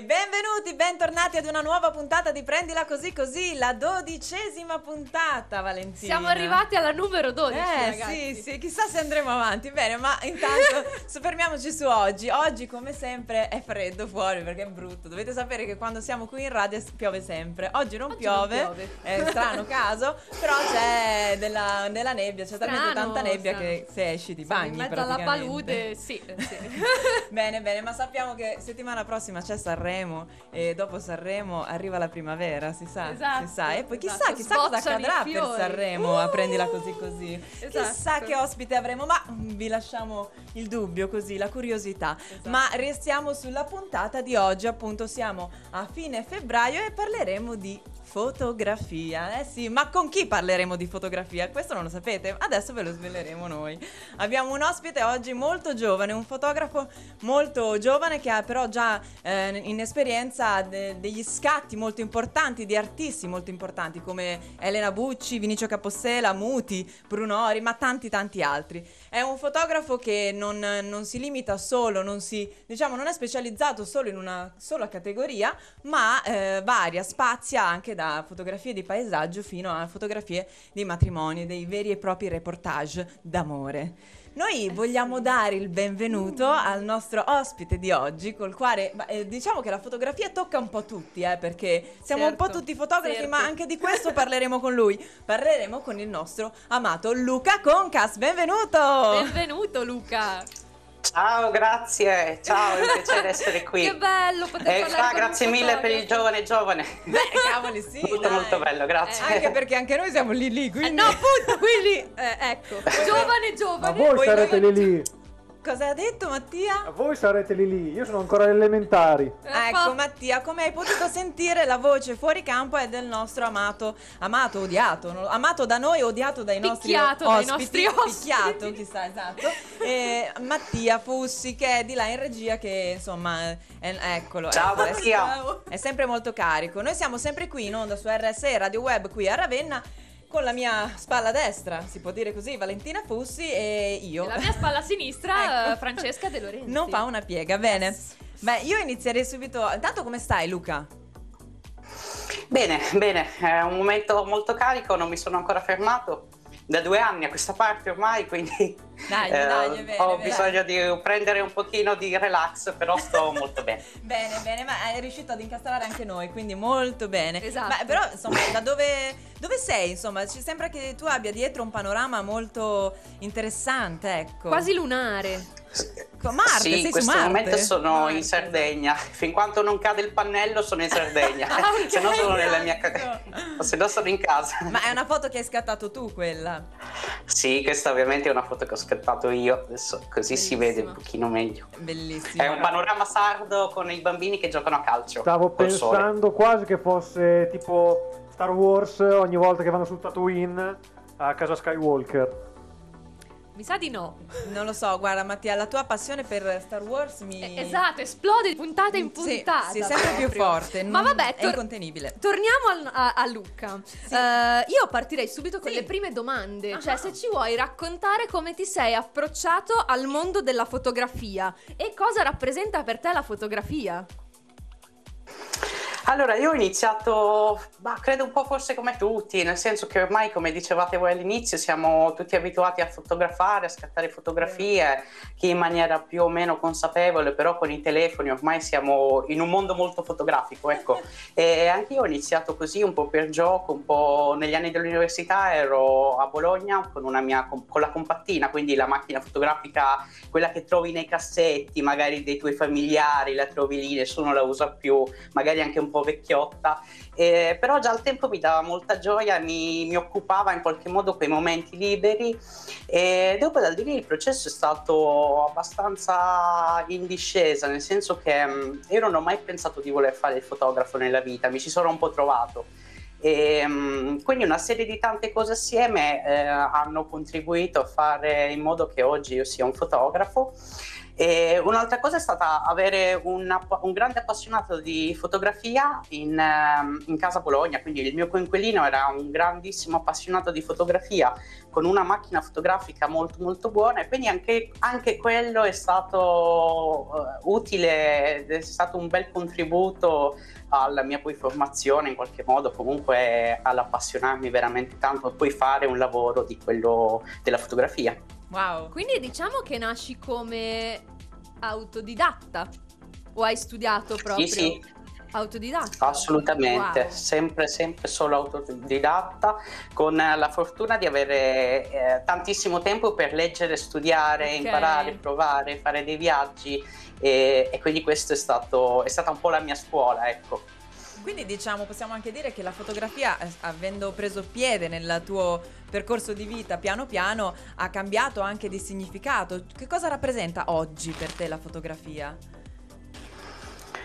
E benvenuti, bentornati ad una nuova puntata di Prendila Così Così, la dodicesima puntata, Valentina. Siamo arrivati alla numero 12, eh, ragazzi. sì, sì, chissà se andremo avanti. Bene, ma intanto soffermiamoci su oggi. Oggi, come sempre, è freddo fuori perché è brutto. Dovete sapere che quando siamo qui in radio piove sempre. Oggi non, Oggi piove, non piove. è strano caso, però c'è della, della nebbia, c'è talmente Strano, tanta nebbia strano. che se esci ti Siamo bagni in mezzo alla palude, sì, sì. Bene, bene, ma sappiamo che settimana prossima c'è Sanremo e dopo Sanremo arriva la primavera, si sa, Esatto, si sa. E poi chissà, esatto, chissà cosa sbocciano accadrà per. Sanremo, a prendila così così. Esatto. Chissà che ospite avremo, ma vi lasciamo il dubbio così, la curiosità. Esatto. Ma restiamo sulla puntata di oggi, appunto siamo a fine febbraio e parleremo di fotografia. Eh sì, ma con chi parleremo di fotografia? Questo non lo sapete, adesso ve lo sveleremo noi. Abbiamo un ospite oggi molto giovane, un fotografo molto giovane che ha però già eh, in esperienza de- degli scatti molto importanti di artisti molto importanti come Elena Bucci, Vinicio Capossela, Muti, Brunori, ma tanti tanti altri. È un fotografo che non, non si limita solo, non si, diciamo, non è specializzato solo in una sola categoria, ma eh, varia, spazia anche da fotografie di paesaggio fino a fotografie di matrimoni, dei veri e propri reportage d'amore. Noi vogliamo dare il benvenuto al nostro ospite di oggi, col quale eh, diciamo che la fotografia tocca un po' tutti, eh, perché siamo un po' Certo, tutti fotografi, certo. ma anche di questo parleremo con lui. Parleremo con il nostro amato Luca Concas. Benvenuto! Benvenuto Luca. Ciao, grazie. Ciao, è un piacere essere qui. Che bello poter Eh, parlare ah, con grazie un mille per il giovane giovane. Beh, cavoli, sì. molto dai. molto bello, grazie. Anche perché anche noi siamo lì lì, Eh, quindi... no, appunto, quindi eh, ecco, giovane Ma giovane. voi Poi sarete lì lì. Cosa ha detto Mattia? Ma voi sarete lì lì. Io sono ancora alle elementari. Eh, ecco Mattia, come hai potuto sentire la voce fuori campo è del nostro amato, amato, odiato, no? amato da noi, odiato dai nostri Picchiato dai ospiti, nostri ospiti. picchiato, chissà, esatto. E Mattia Fussi che è di là in regia che insomma, è- eccolo. Ciao, ecco, è- Mattia. È sempre molto carico. Noi siamo sempre qui in onda su RSE Radio Web qui a Ravenna con la mia spalla destra, si può dire così, Valentina Fussi e io. E la mia spalla sinistra, Ecco. eh, Francesca De Lorenzi. Non fa una piega, bene. Beh, io inizierei subito. Intanto, come stai, Luca? Bene, bene, è un momento molto carico, non mi sono ancora fermato. Da due anni a questa parte ormai, quindi Dai, eh, dai, è bene, ho bene. bisogno di prendere un pochino di relax, però sto molto bene. Bene, bene, ma hai riuscito ad incastrare anche noi, quindi molto bene. Esatto. Beh, però, insomma, da dove, dove sei? Insomma, ci sembra che tu abbia dietro un panorama molto interessante, ecco. Quasi lunare. Con Marte, sì, in questo Marte? momento sono Marte, in Sardegna. Fin quanto non cade il pannello sono in Sardegna. Ah, ok, se no sono nella mia esatto. se no sono in casa. Ma è una foto che hai scattato tu, quella. Sì, questa ovviamente è una foto che ho scattato io, adesso così si vede un pochino meglio. Bellissima. È un panorama sardo con i bambini che giocano a calcio. Stavo col sole. pensando quasi che fosse tipo Star Wars ogni volta che vanno su Tatooine a casa Skywalker. Mi sa di no. Non lo so, guarda, Mattia, la tua passione per Star Wars mi. Eh, Esatto, esplode di puntata in Sì, puntata. Sì, sempre più proprio. forte. Ma non- vabbè, è tor- incontenibile. Torniamo al- a, a Luca. Eh, io partirei subito con Sì. le prime domande. Ah. Cioè, se ci vuoi raccontare come ti sei approcciato al mondo della fotografia e cosa rappresenta per te la fotografia. Allora, io ho iniziato, ma credo un po' forse come tutti, nel senso che ormai, come dicevate voi all'inizio, siamo tutti abituati a fotografare, a scattare fotografie, chi in maniera più o meno consapevole, però con i telefoni ormai siamo in un mondo molto fotografico, ecco. e anche io ho iniziato così, un po' per gioco, un po' negli anni dell'università ero a Bologna con, una mia, con la compattina, quindi la macchina fotografica, quella che trovi nei cassetti, magari dei tuoi familiari, la trovi lì, nessuno la usa più, magari anche un po' vecchiotta, eh, però già al tempo mi dava molta gioia, mi, mi occupava in qualche modo quei momenti liberi. E dopo da lì il processo è stato abbastanza in discesa, nel senso che mh, io non ho mai pensato di voler fare il fotografo nella vita, mi ci sono un po' trovato. E, mh, quindi una serie di tante cose assieme eh, hanno contribuito a fare in modo che oggi io sia un fotografo E un'altra cosa è stata avere un, un grande appassionato di fotografia in, ehm, in, casa Bologna, quindi il mio coinquilino era un grandissimo appassionato di fotografia con una macchina fotografica molto molto buona e quindi anche, anche quello è stato uh, utile, è stato un bel contributo alla mia poi formazione in qualche modo, comunque all'appassionarmi veramente tanto e poi fare un lavoro di quello della fotografia. Wow. Quindi diciamo che nasci come autodidatta o hai studiato proprio? Sì, sì. Autodidatta? Assolutamente, wow. sempre, sempre solo autodidatta, con la fortuna di avere eh, tantissimo tempo per leggere, studiare, okay. imparare, provare, fare dei viaggi e, e quindi questo è, stato, è stata un po' la mia scuola, ecco. Quindi diciamo, possiamo anche dire che la fotografia, eh, avendo preso piede nel tuo percorso di vita piano piano, ha cambiato anche di significato. Che cosa rappresenta oggi per te la fotografia?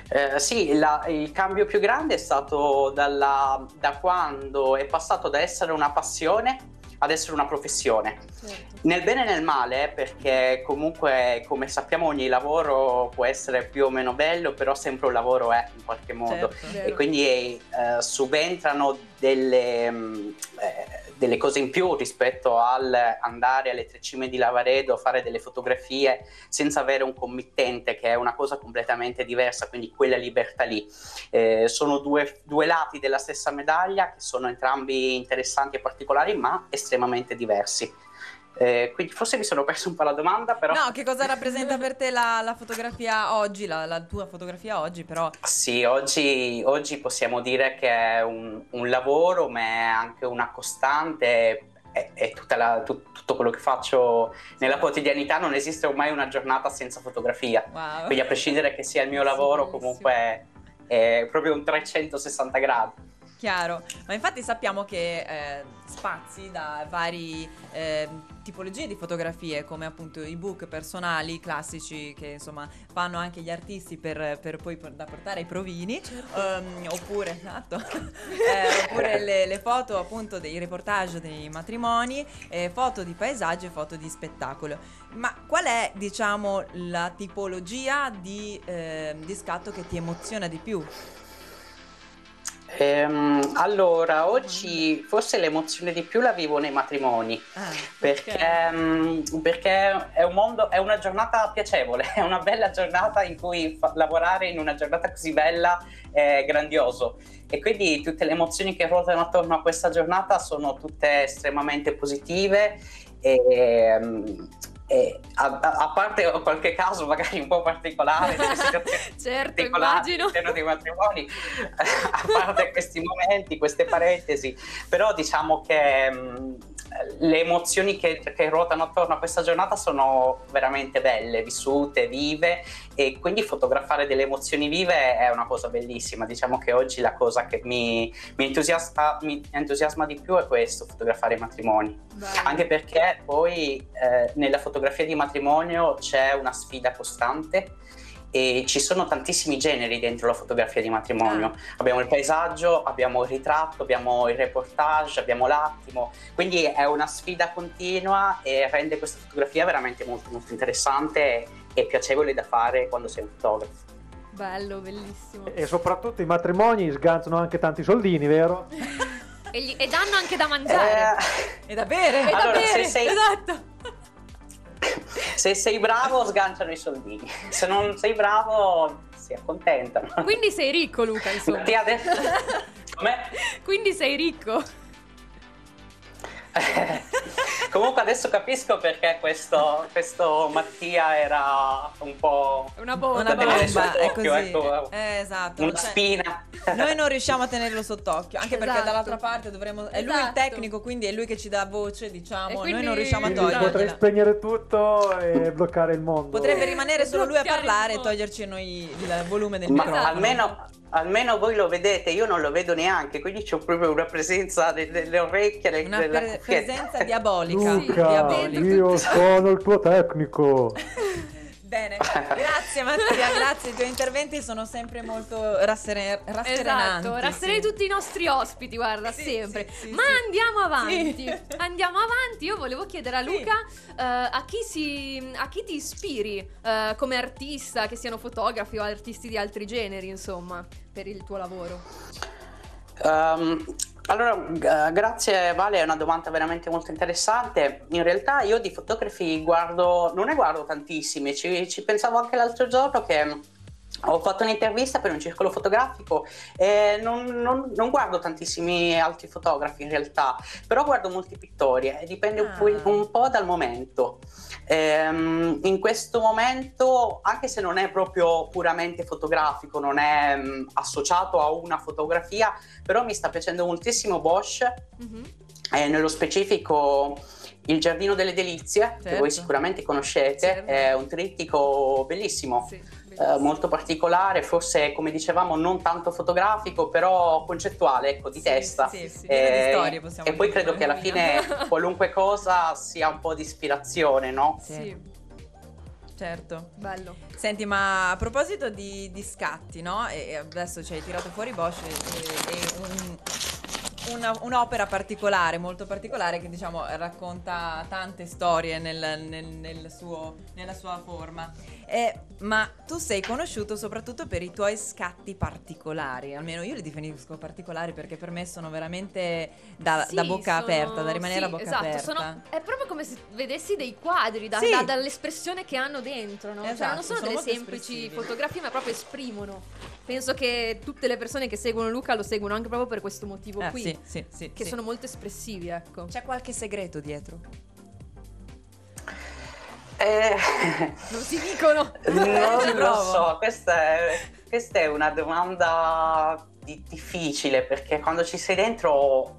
Eh, sì, la, il cambio più grande è stato dalla, da quando è passato da essere una passione ad essere una professione. Certo. Nel bene e nel male, perché comunque, come sappiamo, ogni lavoro può essere più o meno bello, però sempre un lavoro è in qualche modo. Certo. E quindi eh, subentrano delle, mm, eh, delle cose in più rispetto al andare alle tre cime di Lavaredo, fare delle fotografie senza avere un committente, che è una cosa completamente diversa, quindi quella libertà lì. Eh, sono due, due lati della stessa medaglia che sono entrambi interessanti e particolari, ma estremamente diversi. Eh, quindi forse mi sono perso un po' la domanda, però... No, che cosa rappresenta per te la, la fotografia oggi, la, la, tua fotografia oggi, però? Sì, oggi, oggi possiamo dire che è un, un, lavoro, ma è anche una costante, è, è la, tut, tutto quello che faccio nella quotidianità, non esiste mai una giornata senza fotografia. Wow. Quindi a prescindere che sia il mio lavoro, comunque è proprio un 360 gradi. Chiaro, ma infatti sappiamo che eh, spazi da vari eh, tipologie di fotografie come appunto i book personali classici che insomma fanno anche gli artisti per, per poi da portare ai provini certo. um, oppure, esatto, eh, oppure le, le, foto appunto dei reportage dei matrimoni eh, foto di paesaggio e foto di spettacolo ma qual è diciamo la tipologia di, ehm, di scatto che ti emoziona di più? Ehm, allora, oggi forse l'emozione di più la vivo nei matrimoni. Ah, perché, um, perché è un mondo, è una giornata piacevole, è una bella giornata in cui fa- lavorare in una giornata così bella è grandioso. E quindi tutte le emozioni che ruotano attorno a questa giornata sono tutte estremamente positive e, um, e a, a, parte qualche caso magari un po' particolare, certo, particolari all'interno dei matrimoni, a parte questi momenti, queste parentesi, però diciamo che mh, le emozioni che, che, ruotano attorno a questa giornata sono veramente belle, vissute, vive e quindi fotografare delle emozioni vive è una cosa bellissima. Diciamo che oggi la cosa che mi, mi, entusiasma, mi entusiasma, di più è questo, fotografare i matrimoni. Bello. Anche perché poi eh, nella fotografia di matrimonio c'è una sfida costante e ci sono tantissimi generi dentro la fotografia di matrimonio. Ah. Abbiamo il paesaggio, abbiamo il ritratto, abbiamo il reportage, abbiamo l'attimo, quindi è una sfida continua e rende questa fotografia veramente molto molto interessante e piacevole da fare quando sei un fotografo. Bello, bellissimo. E soprattutto i matrimoni sganciano anche tanti soldini, vero? e, gli, e, danno anche da mangiare. Eh... E da bere. E allora, da bere, sei... esatto se sei bravo sganciano i soldini, se non sei bravo si accontentano. Quindi sei ricco Luca, insomma. Ti adesso... Come? Quindi sei ricco. Comunque adesso capisco perché questo, questo, Mattia era un po'... Una bomba, una bomba è così. Ecco, eh, esatto. Una cioè, spina. Noi non riusciamo a tenerlo sott'occhio, anche esatto. perché dall'altra parte dovremmo... È esatto. lui il esatto. tecnico, quindi è lui che ci dà voce, diciamo. Quindi... Noi non riusciamo a toglierlo. Potrei spegnere tutto e bloccare il mondo. Potrebbe rimanere solo lui a parlare e toglierci noi il volume del Ma microfono. Almeno almeno voi lo vedete, io non lo vedo neanche, quindi c'è proprio una presenza delle, delle orecchie, delle, una della pre- presenza diabolica. Luca, sì, io sono il tuo tecnico. Bene, grazie Mattia, grazie. I tuoi interventi sono sempre molto rassere- rasserenanti. Esatto, rasserei sì. tutti i nostri ospiti, guarda, Sì, sempre. sì, sì, Ma sì. andiamo avanti. Sì. Andiamo avanti. Io volevo chiedere a. Luca eh, a, chi si, a chi ti ispiri eh, come artista, che siano fotografi o artisti di altri generi, insomma, per il tuo lavoro. Ehm, allora, grazie Vale, è una domanda veramente molto interessante. In realtà io di fotografi guardo, non ne guardo tantissimi, ci, ci pensavo anche l'altro giorno che ho fatto un'intervista per un circolo fotografico e non, non- non guardo tantissimi altri fotografi in realtà, però guardo molti pittori e dipende un, po', Ah. un po' dal momento. Ehm, in questo momento, anche se non è proprio puramente fotografico, non è mm, associato a una fotografia, però mi sta piacendo moltissimo Bosch, Mhm. e nello specifico Il Giardino delle Delizie, che Certo. voi sicuramente conoscete, Certo. è un trittico bellissimo. Sì, eh, molto particolare, forse come dicevamo non tanto fotografico, però concettuale, ecco, di Sì, testa. sì, sì, Eh, di storie, possiamo e poi credo che alla fine qualunque cosa sia un po' di ispirazione, no? Sì. Certo. bello. Senti, ma a proposito di, di scatti, no? E e adesso ci hai tirato fuori Bosch e, e un- una- un'opera particolare, molto particolare, che diciamo racconta tante storie nel- nel- nel suo- nella sua forma. Eh, ma tu sei conosciuto soprattutto per i tuoi scatti particolari, almeno io li definisco particolari perché per me sono veramente da, Sì, da bocca sono- aperta, da rimanere sì, a bocca esatto, aperta. sono- è proprio come se vedessi dei quadri da- Sì. da- dall'espressione che hanno dentro, no? cioè Esatto, non sono, sono delle semplici espressivi. fotografie, ma proprio esprimono. Penso che tutte le persone che seguono Luca lo seguono anche proprio per questo motivo Eh, qui, sì, sì, sì, che sì. sono molto espressivi, ecco. C'è qualche segreto dietro? Eh, Non si dicono. non lo so, questa è, questa è una domanda di- difficile perché quando ci sei dentro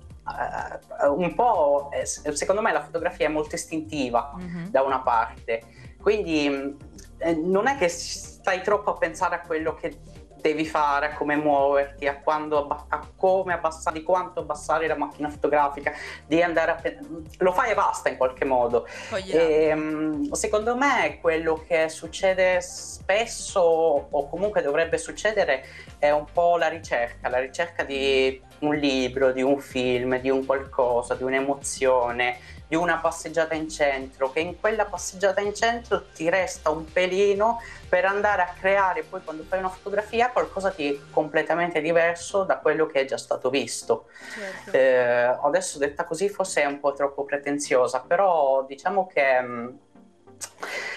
eh, un po', eh, secondo me la fotografia è molto istintiva. Mhm. da una parte. Quindi eh, non è che stai troppo a pensare a quello che devi fare, a come muoverti, a, quando abba- a come abbassare, di quanto abbassare la macchina fotografica, di andare a pe- lo fai e basta in qualche modo. Cogli la- E, secondo me quello che succede spesso o comunque dovrebbe succedere è un po' la ricerca, la ricerca di un libro, di un film, di un qualcosa, di un'emozione, di una passeggiata in centro, che in quella passeggiata in centro ti resta un pelino per andare a creare poi quando fai una fotografia qualcosa di completamente diverso da quello che è già stato visto. Certo. Eh, adesso detta così forse è un po' troppo pretenziosa, però diciamo che mh,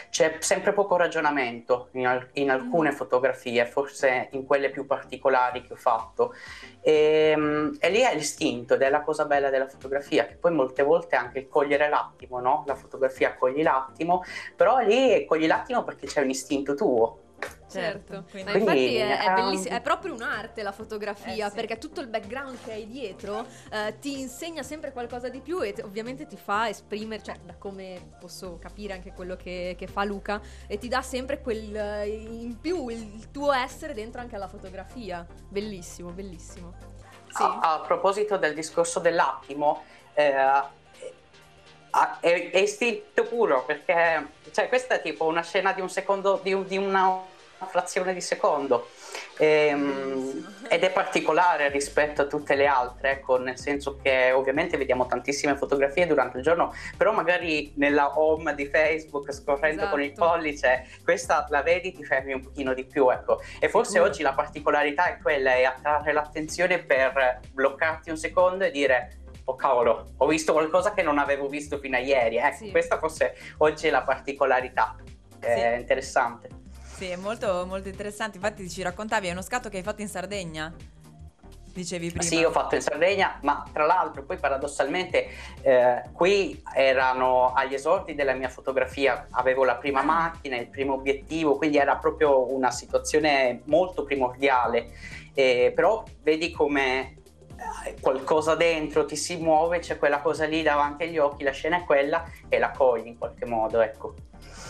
c'è sempre poco ragionamento in, al- in alcune Mhm. fotografie, forse in quelle più particolari che ho fatto. E, mh, e lì è l'istinto ed è la cosa bella della fotografia, che poi molte volte è anche il cogliere l'attimo, no? La fotografia cogli l'attimo, però lì cogli l'attimo perché c'è un istinto tuo. Certo, quindi- ma infatti è, è ehm, è proprio un'arte la fotografia, Eh, sì. perché tutto il background che hai dietro eh, ti insegna sempre qualcosa di più e ti- ovviamente ti fa esprimere, cioè da come posso capire anche quello che, che fa Luca, e ti dà sempre quel eh, in più, il, tuo essere dentro anche alla fotografia. Bellissimo, bellissimo. Sì. A, a proposito del discorso dell'attimo, eh, è, è istinto puro perché cioè, questa è tipo una scena di un secondo, di, un- di una frazione di secondo. Ehm, ed è particolare rispetto a tutte le altre, ecco, nel senso che ovviamente vediamo tantissime fotografie durante il giorno, però magari nella home di Facebook scorrendo con il Esatto. pollice, questa la vedi, ti fermi un pochino di più, ecco. E forse Sicuro. oggi la particolarità è quella, è attrarre l'attenzione per bloccarti un secondo e dire oh cavolo, ho visto qualcosa che non avevo visto fino a ieri. Ecco, Sì. questa forse oggi è la particolarità. È Sì. interessante. Sì, è molto, molto interessante. Infatti ci raccontavi, è uno scatto che hai fatto in Sardegna? Dicevi prima. Sì, ho fatto in Sardegna, ma tra l'altro poi paradossalmente eh, qui erano agli esordi della mia fotografia, avevo la prima Ah. macchina, il primo obiettivo, quindi era proprio una situazione molto primordiale. Eh, però vedi come eh, qualcosa dentro ti si muove, c'è quella cosa lì davanti agli occhi, la scena è quella e la cogli in qualche modo, ecco.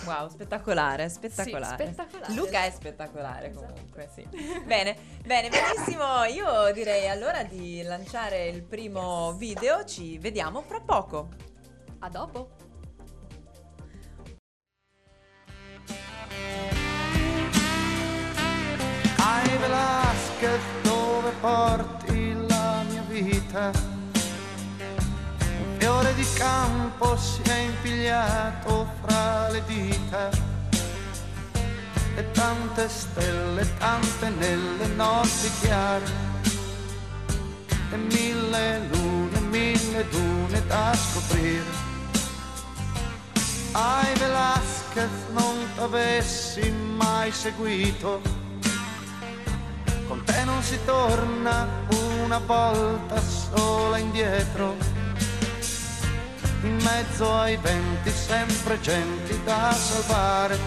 Wow, spettacolare, spettacolare. Sì, spettacolare. Luca è spettacolare esatto. comunque, sì. bene, bene, benissimo. Io direi allora di lanciare il primo video. Ci vediamo fra poco. A dopo. Ai Velasquez, dove porti la mia vita? Un fiore di campo si è impigliato fra le dita e tante stelle, tante nelle notti chiare e mille lune, mille dune da scoprire. Ai Velasquez non t'avessi mai seguito, con te non si torna una volta sola indietro. Mezzo ai venti sempre genti da salvare.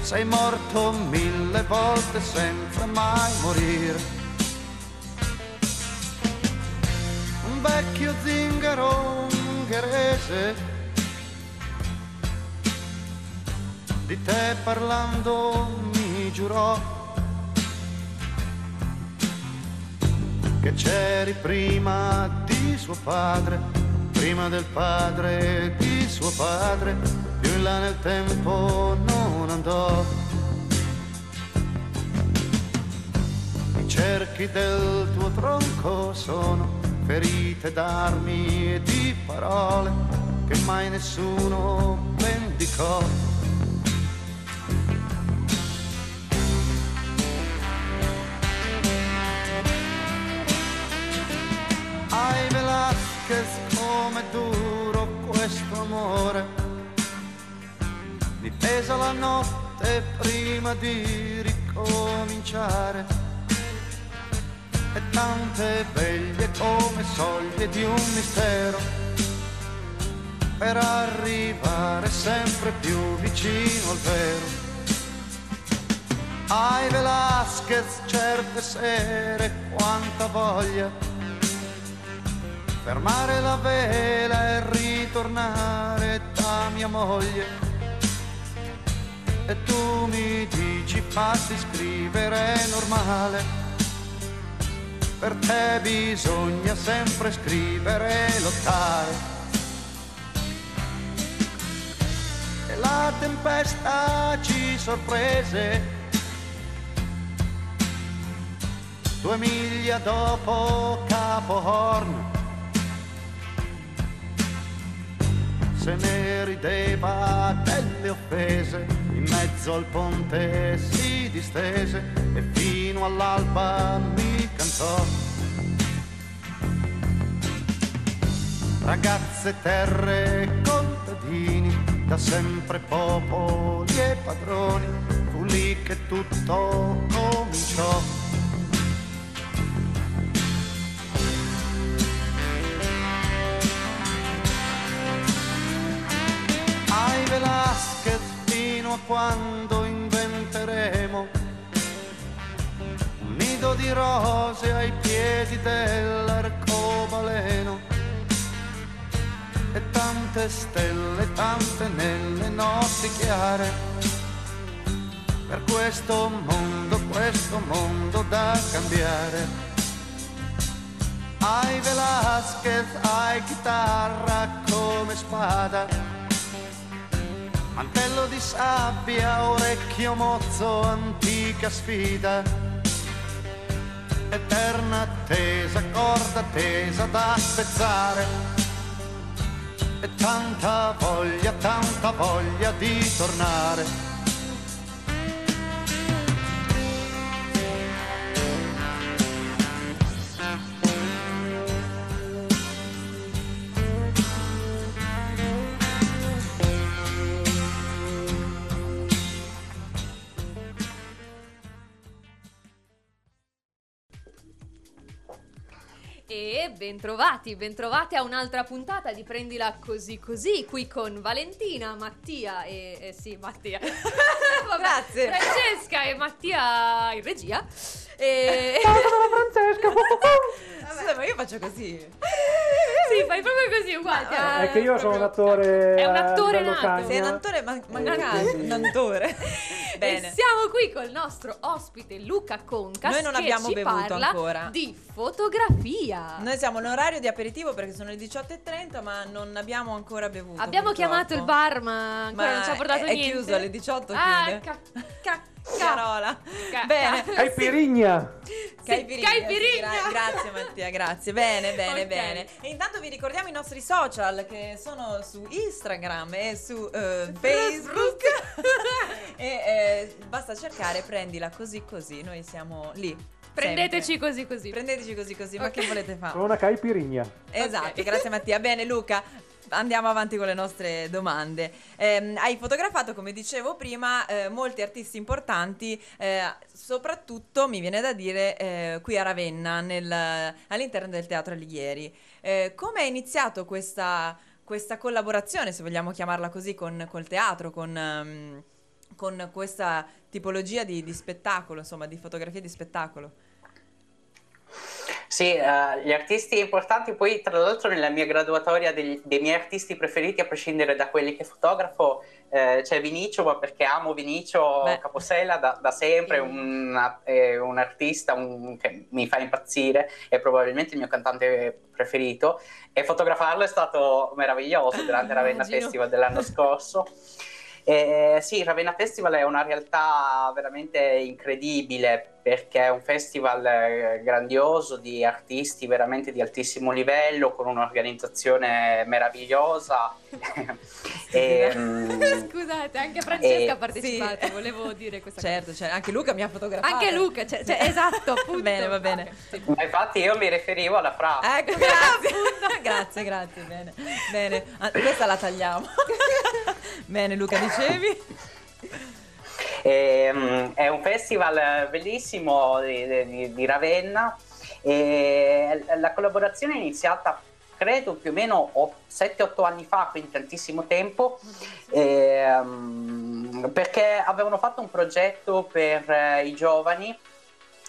Sei morto mille volte senza mai morire. Un vecchio zingaro ungherese di te parlando mi giurò che c'eri prima di suo padre, prima del padre di suo padre, più in là nel tempo non andò. I cerchi del tuo tronco sono ferite d'armi e di parole che mai nessuno vendicò. Ai Velasquez come duro questo amore mi pesa la notte prima di ricominciare. E tante veglie come soglie di un mistero per arrivare sempre più vicino al vero. Ai Velasquez certe sere quanta voglia fermare la vela e ritornare da mia moglie. E tu mi dici fatti scrivere normale, per te bisogna sempre scrivere e lottare. E la tempesta ci sorprese, due miglia dopo Capo se ne rideva delle offese, in mezzo al ponte si distese e fino all'alba mi cantò. Ragazze, terre, contadini, da sempre popoli e padroni, fu lì che tutto cominciò. Ai Velasquez fino a quando inventeremo un nido di rose ai piedi dell'arcobaleno e tante stelle, tante nelle notti chiare per questo mondo, questo mondo da cambiare. Ai Velasquez, hai chitarra come spada mantello di sabbia, orecchio mozzo, antica sfida. Eterna attesa, corda tesa da spezzare. E tanta voglia, tanta voglia di tornare. Bentrovati, bentrovati a un'altra puntata di Prendila Così Così, qui con Valentina, Mattia e... eh, sì, Mattia. Vabbè, Grazie. Francesca e Mattia in regia. E... Scusa, ma io faccio così. sì, fai proprio così, uguale. Ma- È che io sono un attore. È un attore nato. Sei un attore ma- mancato. Eh. Un attore. E Bene. siamo qui col nostro ospite Luca Concas Noi non abbiamo bevuto ancora. di fotografia. Noi siamo in orario di aperitivo perché sono le 18.30 ma non abbiamo ancora bevuto. Abbiamo purtroppo. chiamato il bar ma ancora Ma non ci ha portato è- è niente. chiuso, alle 18 ah, chiude. ca- ca- ca- Carola. ca- Bene. ca- Hai Pirigna! Caipirinha, sì, caipirinha. gra- grazie Mattia, grazie. Bene, bene, Ok. bene. E intanto vi ricordiamo i nostri social che sono su Instagram e su eh, Facebook. e eh, basta cercare prendila così così, noi siamo lì. Prendeteci sempre. così così. Prendeteci così così, ma Ok. che volete fare? Sono una caipirigna. Esatto, Ok. grazie Mattia. Bene Luca, andiamo avanti con le nostre domande. Ehm, hai fotografato, come dicevo prima, eh, molti artisti importanti, eh, soprattutto mi viene da dire eh, qui a Ravenna, nel- all'interno del Teatro Alighieri. Eh, come è iniziato questa, questa collaborazione, se vogliamo chiamarla così, con col teatro, con... ehm, con questa tipologia di, di spettacolo, insomma, di fotografia di spettacolo. Sì, eh, gli artisti importanti, poi tra l'altro nella mia graduatoria degli- dei miei artisti preferiti, a prescindere da quelli che fotografo, eh, c'è Vinicio, ma perché amo Vinicio Beh. Caposella da, da sempre, un, è un artista un- che mi fa impazzire, è probabilmente il mio cantante preferito e fotografarlo è stato meraviglioso durante Ravenna Immagino. Festival dell'anno scorso. Eh, sì, Ravenna Festival è una realtà veramente incredibile perché è un festival eh, grandioso di artisti veramente di altissimo livello, con un'organizzazione meravigliosa. e, mm, Scusate, anche Francesca Eh, ha partecipato, sì. volevo dire questa Certo, cioè, anche Luca mi ha cosa. fotografato. Anche Luca, cioè, cioè, esatto, appunto. Bene, va bene. Sì. ma infatti io mi riferivo alla frase. Ecco, grazie. grazie, grazie, bene. Bene, Ah, questa la tagliamo. bene, Luca, dicevi? Ehm, è un festival bellissimo di, di- di Ravenna. E la collaborazione è iniziata credo più o meno 7-8 anni fa, quindi tantissimo tempo, ehm, perché avevano fatto un progetto per eh, i giovani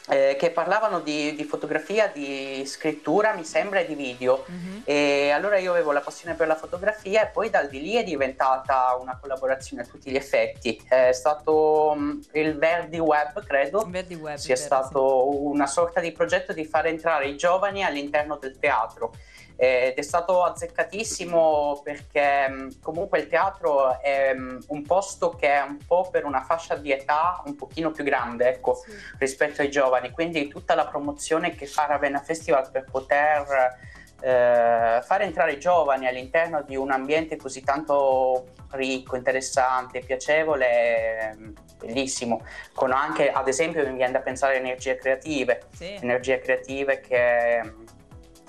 eh, che parlavano di, di fotografia, di scrittura, mi sembra, e di video. Mhm. E allora io avevo la passione per la fotografia e poi dal di lì è diventata una collaborazione a tutti gli effetti. È stato mm, il Verdi Web, credo, Verdi Web. sia vero, stato una sorta di progetto di far entrare i giovani all'interno del teatro. Ed è stato azzeccatissimo perché mh, comunque il teatro è mh, un posto che è un po' per una fascia di età un pochino più grande, ecco, Sì. rispetto ai giovani. Quindi tutta la promozione che fa Ravenna Festival per poter eh, fare entrare i giovani all'interno di un ambiente così tanto ricco, interessante, piacevole, è mm, bellissimo. Con anche, ad esempio, mi viene da pensare a energie creative, Sì. energie creative che mm,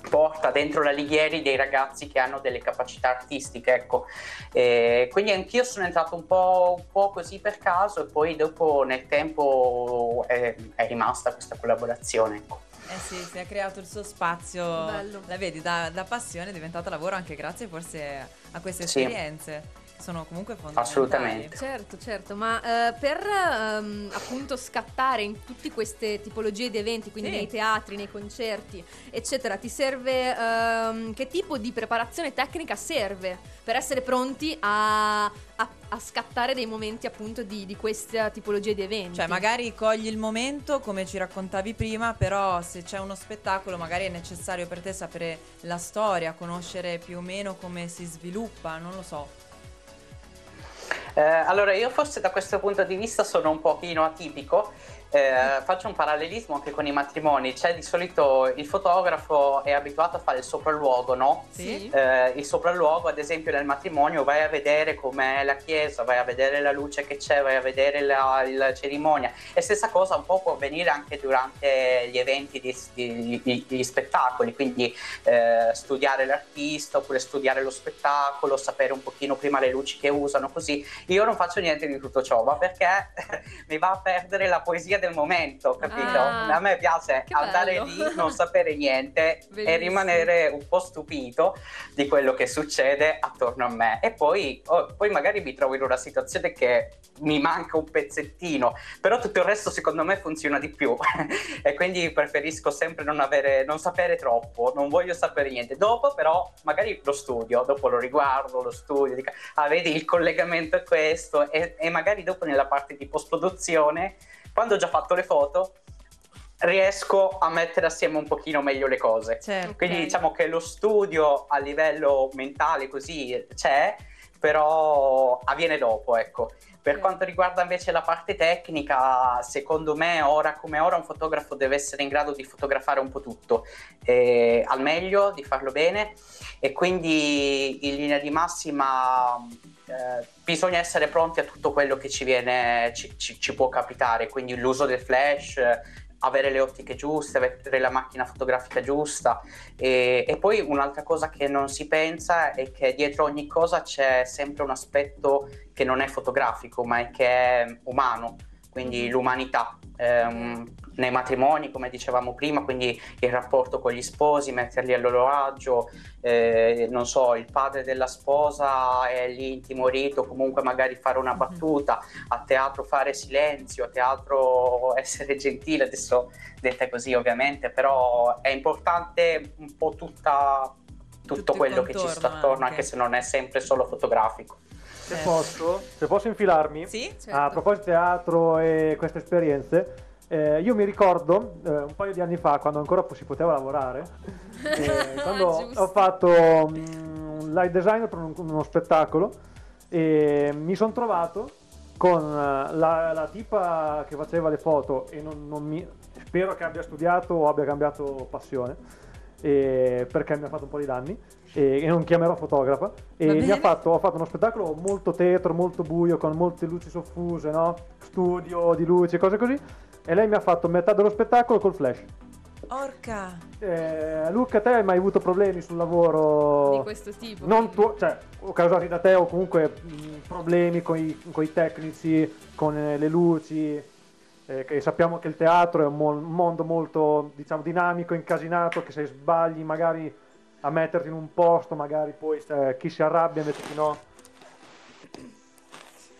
porta dentro la Lighieri dei ragazzi che hanno delle capacità artistiche, ecco. E quindi anch'io sono entrato un po', un po' così per caso e poi dopo nel tempo è, è rimasta questa collaborazione, ecco. Eh sì, si è creato il suo spazio. Bello. La vedi, da, da passione è diventato lavoro anche grazie forse a queste Sì. esperienze. Sono comunque fondamentali. Assolutamente. Certo, certo, ma eh, per ehm, appunto scattare in tutte queste tipologie di eventi, quindi Sì. nei teatri, nei concerti, eccetera, ti serve ehm, che tipo di preparazione tecnica serve per essere pronti a, a- a scattare dei momenti appunto di, di questa tipologia di eventi? Cioè, magari cogli il momento, come ci raccontavi prima, però se c'è uno spettacolo, magari è necessario per te sapere la storia, conoscere più o meno come si sviluppa, non lo so. Eh, allora, io forse da questo punto di vista sono un pochino atipico. Eh, faccio un parallelismo anche con i matrimoni. C'è di solito il fotografo è abituato a fare il sopralluogo, no? Sì? Eh, il sopralluogo, ad esempio, nel matrimonio, vai a vedere com'è la chiesa, vai a vedere la luce che c'è, vai a vedere la, la cerimonia. E stessa cosa un po' può avvenire anche durante gli eventi, di, di- di- gli spettacoli, quindi eh, studiare l'artista oppure studiare lo spettacolo, sapere un pochino prima le luci che usano, così. Io non faccio niente di tutto ciò, ma perché mi va a perdere la poesia del momento, capito? Ah, a me piace andare bello. lì, non sapere niente e Bellissimo. rimanere un po' stupito di quello che succede attorno a me. E poi, oh, poi magari mi trovo in una situazione che mi manca un pezzettino, però tutto il resto secondo me funziona di più. e quindi preferisco sempre non, avere, non sapere troppo, non voglio sapere niente. Dopo però magari lo studio, dopo lo riguardo, lo studio, dico, ah vedi il collegamento è questo e, e magari dopo nella parte di post-produzione, quando ho già fatto le foto, riesco a mettere assieme un pochino meglio le cose. Certo. Quindi diciamo che lo studio a livello mentale così c'è, però avviene dopo, ecco. Per quanto riguarda invece la parte tecnica, secondo me ora come ora un fotografo deve essere in grado di fotografare un po' tutto, eh, al meglio, di farlo bene e quindi in linea di massima eh, bisogna essere pronti a tutto quello che ci viene, ci, ci- ci può capitare, quindi l'uso del flash, avere le ottiche giuste, avere la macchina fotografica giusta e, e poi un'altra cosa che non si pensa è che dietro ogni cosa c'è sempre un aspetto che non è fotografico ma è che è umano, quindi l'umanità. Ehm, nei matrimoni, come dicevamo prima, quindi il rapporto con gli sposi, metterli a loro agio, eh, non so, il padre della sposa è lì intimorito, comunque magari fare una battuta, a teatro fare silenzio, a teatro essere gentile, adesso detta così ovviamente, però è importante un po' tutta, tutto, il quello che ci sta contorno attorno, anche. anche se non è sempre solo fotografico. Se posso, se posso infilarmi, Sì? Certo. a proposito di teatro e queste esperienze, eh, io mi ricordo eh, un paio di anni fa, quando ancora si poteva lavorare, eh, quando Giusto. ho fatto mm, un light design per un- uno spettacolo e mi sono trovato con eh, la, la tipa che faceva le foto e non, non mi, spero che abbia studiato o abbia cambiato passione perché mi ha fatto un po' di danni e, non chiamerò fotografa e mi ha fatto, ho fatto uno spettacolo molto tetro, molto buio con molte luci soffuse, no? studio di luci, cose così e lei mi ha fatto metà dello spettacolo col flash. Orca. Eh, Luca, te hai mai avuto problemi sul lavoro? Di questo tipo. Non tuo, cioè, o causati da te o comunque mh, problemi con i tecnici, con eh, le luci, eh, che sappiamo che il teatro è un, mo- un mondo molto, diciamo, dinamico, incasinato, che se sbagli magari a metterti in un posto, magari poi eh, chi si arrabbia invece chi no.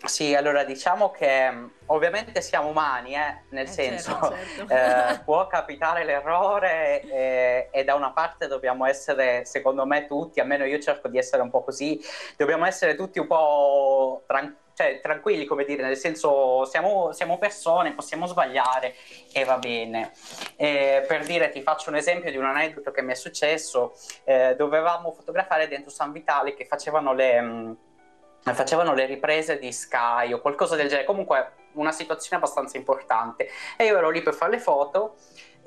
Sì, allora diciamo che mh, ovviamente siamo umani, eh, nel Eh, senso certo, certo. eh, può capitare l'errore eh, e da una parte dobbiamo essere, secondo me tutti, almeno io cerco di essere un po' così, dobbiamo essere tutti un po' tran- cioè, tranquilli, come dire, nel senso siamo, siamo persone, possiamo sbagliare e va bene. Eh, per dire, ti faccio un esempio di un aneddoto che mi è successo, eh, dovevamo fotografare dentro San Vitale che facevano le... mh, facevano le riprese di Sky o qualcosa del genere, comunque una situazione abbastanza importante e io ero lì per fare le foto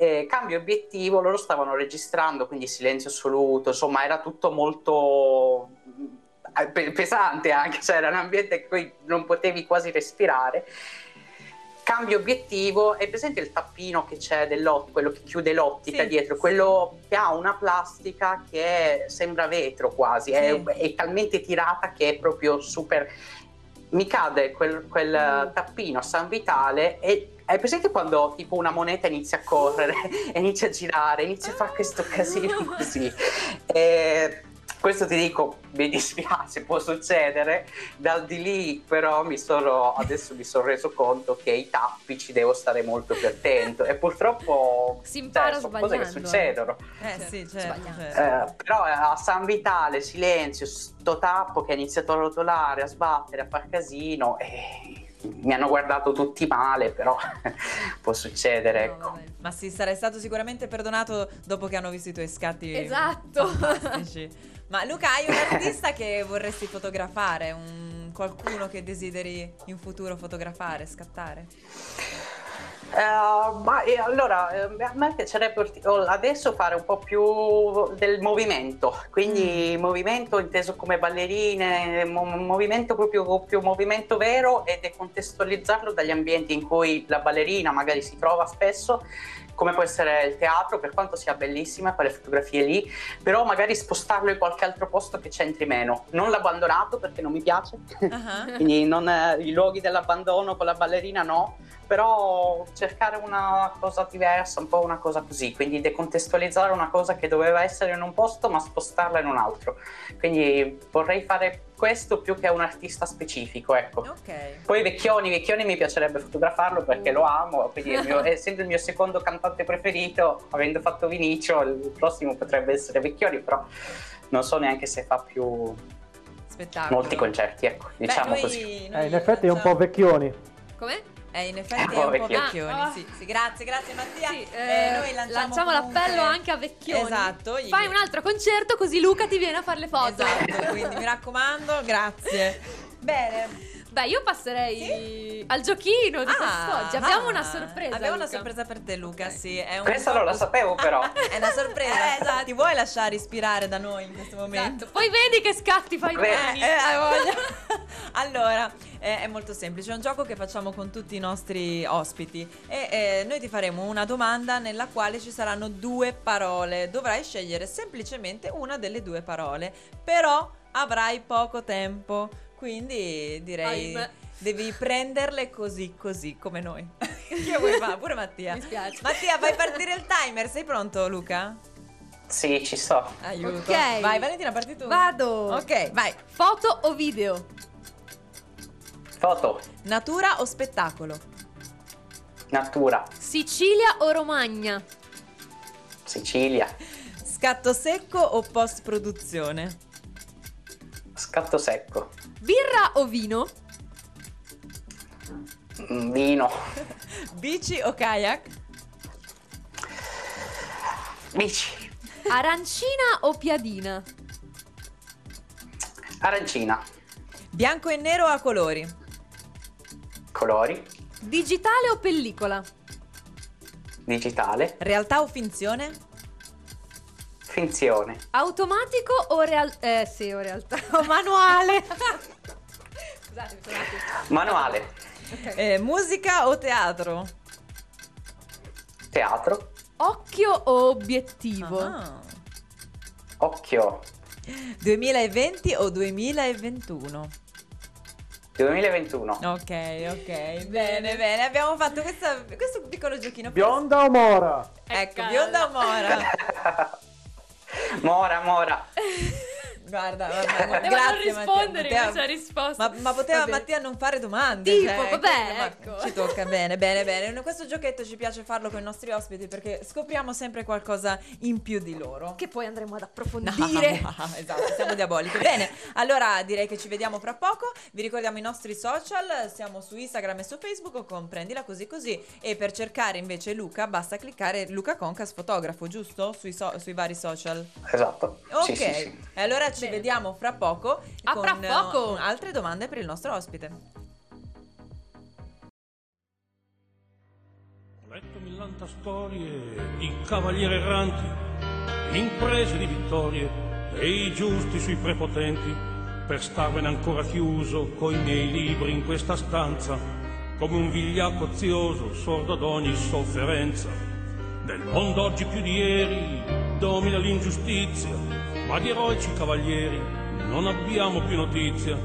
eh, cambio obiettivo, loro stavano registrando, quindi silenzio assoluto, insomma era tutto molto eh, pe- pesante anche, cioè era un ambiente in cui non potevi quasi respirare. Cambio obiettivo, è presente il tappino che c'è dell'ottica, quello che chiude l'ottica Sì, dietro, sì. quello che ha una plastica che sembra vetro quasi, è, Sì. è talmente tirata che è proprio super... Mi cade quel, quel Mm. tappino a San Vitale e hai presente quando tipo una moneta inizia a correre inizia a girare, inizia a fare questo casino così. E questo ti dico, mi dispiace, può succedere. Dal di lì, però, mi sono adesso mi sono reso conto che i tappi ci devo stare molto più attento. E purtroppo Si impara cioè, sono cose che succedono. Eh Certo, sì, certo. sbagliando. certo. Eh, però a San Vitale, silenzio, sto tappo che ha iniziato a rotolare, a sbattere, a far casino. E mi hanno guardato tutti male, però può succedere, No, ecco. Ma sì, sarai stato sicuramente perdonato dopo che hanno visto i tuoi scatti Esatto. fantastici. Ma Luca, hai un artista che vorresti fotografare? Un- qualcuno che desideri in futuro fotografare, scattare? Eh, ma eh, allora eh, a me piacerebbe orti- o- adesso fare un po' più del movimento, quindi movimento inteso come ballerine, mo- movimento proprio più movimento vero e decontestualizzarlo dagli ambienti in cui la ballerina magari si trova spesso, come può essere il teatro, per quanto sia bellissima quelle fotografie lì, però magari spostarlo in qualche altro posto che c'entri meno. Non l'abbandonato perché non mi piace, Ah, quindi non, eh, i luoghi dell'abbandono con la ballerina no, però cercare una cosa diversa, un po' una cosa così, quindi decontestualizzare una cosa che doveva essere in un posto ma spostarla in un altro. Quindi vorrei fare questo più che un artista specifico, ecco. Ok. Poi Vecchioni, Vecchioni mi piacerebbe fotografarlo perché Mm. lo amo, quindi è, il mio- è sempre il mio secondo cantante preferito, avendo fatto Vinicio, il prossimo potrebbe essere Vecchioni, però non so neanche se fa più Spettacolo. molti concerti, ecco, Beh, diciamo noi- così. noi Eh, in effetti è un po' vecchioni. Come? Eh, in effetti Un è po' un po' vecchio. vecchioni, Ah, sì, sì, grazie, grazie Mattia. Sì, Eh, eh, noi lanciamo, lanciamo comunque- l'appello anche a Vecchioni. Esatto. gli- Fai un altro concerto così Luca ti viene a fare le foto. Esatto, quindi mi raccomando, grazie. Bene. Beh, io passerei al giochino di quest'oggi. Abbiamo ah, una sorpresa. Abbiamo una Luca. sorpresa per te, Luca. Ok. Sì, è un Questa non la sapevo però. È una sorpresa. Eh, esatto. Ti vuoi lasciare ispirare da noi in questo momento? Esatto. Poi vedi che scatti fai domani. Eh, hai voglia. allora, eh, è molto semplice, è un gioco che facciamo con tutti i nostri ospiti e eh, noi ti faremo una domanda nella quale ci saranno due parole. Dovrai scegliere semplicemente una delle due parole, però avrai poco tempo, quindi direi Ahimè. devi prenderle così così come noi. che vuoi fare? Pure Mattia. Mi spiace. Mattia, fai partire il timer, sei pronto Luca? Sì, ci sto. Aiuto. Ok. Vai Valentina, parti tu. Vado. Ok, vai. Foto o video? Foto, Natura o spettacolo? natura, Sicilia o Romagna? Sicilia, Scatto secco o post produzione? Scatto secco, Birra o vino? mm, vino, Bici o kayak? bici, Arancina o piadina? arancina, Bianco e nero a colori? colori, Digitale o pellicola? digitale, Realtà o finzione? Finzione, Automatico o real... Eh sì, o realtà. O manuale. Scusate, mi sono manuale, Ok. Eh, musica o teatro? teatro, Occhio o obiettivo? Ah. occhio, 2020 o 2021? 2021, Ok, ok, bene, bene. Abbiamo fatto questa- questo piccolo giochino. Bionda o mora? Ecco, Eccola. bionda o mora? mora, mora, Guarda, guarda, guarda, Devo non grazie rispondere, Mattia. invece ha risposto. Ma, ma poteva Vabbè. Mattia non fare domande? Tipo, cioè, vabbè, ecco. Ci tocca bene, bene, bene. Questo giochetto ci piace farlo con i nostri ospiti perché scopriamo sempre qualcosa in più di loro. Che poi andremo ad No, approfondire. esatto, siamo diaboliche. Bene, allora direi che ci vediamo fra poco. Vi ricordiamo i nostri social, siamo su Instagram e su Facebook con Prendila così così. E per cercare invece Luca basta cliccare Luca Concas fotografo, giusto? Sui, so- sui vari social. esatto, Ok, sì, sì, sì. e allora ci Bene. vediamo fra poco A con fra poco. eh, altre domande per il nostro ospite. Ho letto millanta storie di cavalieri erranti, imprese di vittorie e i giusti sui prepotenti, per starvene ancora chiuso coi miei libri in questa stanza, come un vigliacco ozioso, sordo ad ogni sofferenza. Nel mondo oggi più di ieri domina l'ingiustizia, ma di eroici cavalieri non abbiamo più notizia.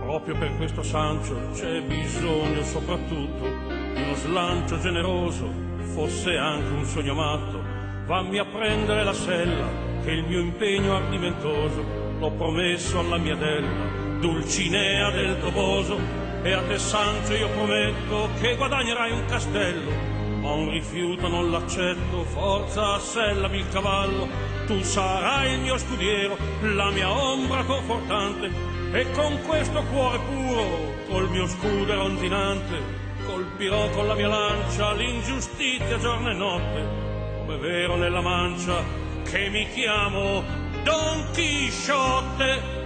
Proprio per questo Sancio c'è bisogno soprattutto di uno slancio generoso, fosse anche un sogno matto. Vammi a prendere la sella, che il mio impegno ardimentoso l'ho promesso alla mia della, Dulcinea del Toboso. E a te Sancio io prometto che guadagnerai un castello, ma un rifiuto non l'accetto, forza assellami il cavallo, tu sarai il mio scudiero, la mia ombra confortante, e con questo cuore puro, col mio scudo ronzinante, colpirò con la mia lancia l'ingiustizia giorno e notte, come vero nella mancia che mi chiamo Don Chisciotte.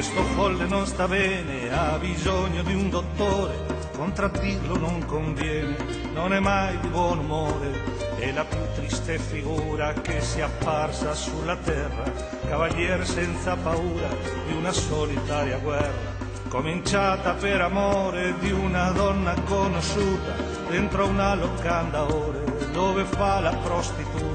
Questo folle non sta bene, ha bisogno di un dottore, contraddirlo non conviene, non è mai di buon umore, è la più triste figura che sia apparsa sulla terra, cavaliere senza paura di una solitaria guerra, cominciata per amore di una donna conosciuta, dentro una locanda ore, dove fa la prostituta,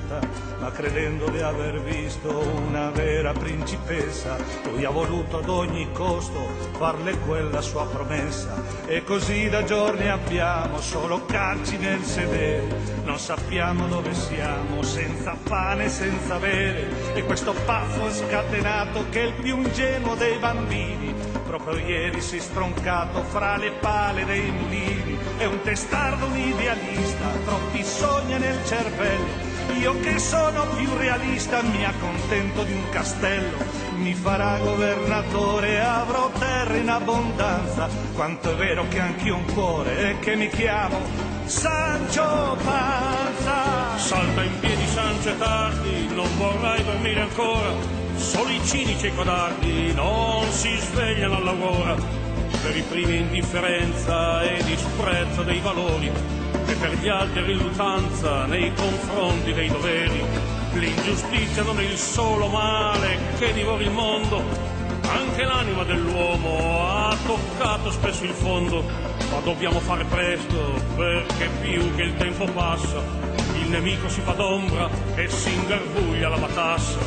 ma credendo di aver visto una vera principessa, lui ha voluto ad ogni costo farle quella sua promessa. E così da giorni abbiamo solo calci nel sedere, non sappiamo dove siamo, senza pane, senza bere. E questo pazzo scatenato che è il più ingenuo dei bambini, proprio ieri si è stroncato fra le pale dei mulini. È un testardo, un idealista, troppi sogni nel cervello. Io che sono più realista mi accontento di un castello, mi farà governatore, avrò terra in abbondanza. Quanto è vero che anch'io ho un cuore e che mi chiamo Sancio Panza. Salta in piedi Sancio e tardi, non vorrai dormire ancora. Solo i cinici e codardi non si svegliano all'aurora. Per i primi indifferenza e disprezzo dei valori e gli altri riluttanza nei confronti dei doveri. L'ingiustizia non è il solo male che divora il mondo, anche l'anima dell'uomo ha toccato spesso il fondo, ma dobbiamo fare presto perché più che il tempo passa, il nemico si fa d'ombra e si ingarbuglia la matassa.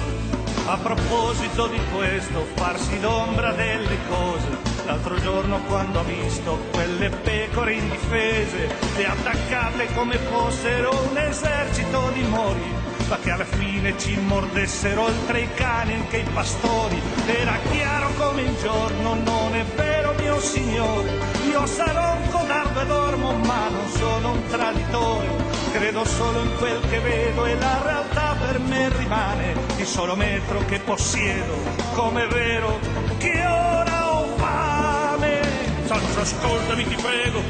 A proposito di questo, farsi l'ombra delle cose. L'altro giorno quando ho visto quelle pecore indifese e attaccate come fossero un esercito di mori, ma che alla fine ci mordessero oltre i cani anche i pastori. Era chiaro come il giorno, non è vero mio signore, io sarò un codardo e dormo, ma non sono un traditore. Credo solo in quel che vedo e la realtà per me rimane il solo metro che possiedo, come è vero che ora. Sancio, ascoltami, ti prego,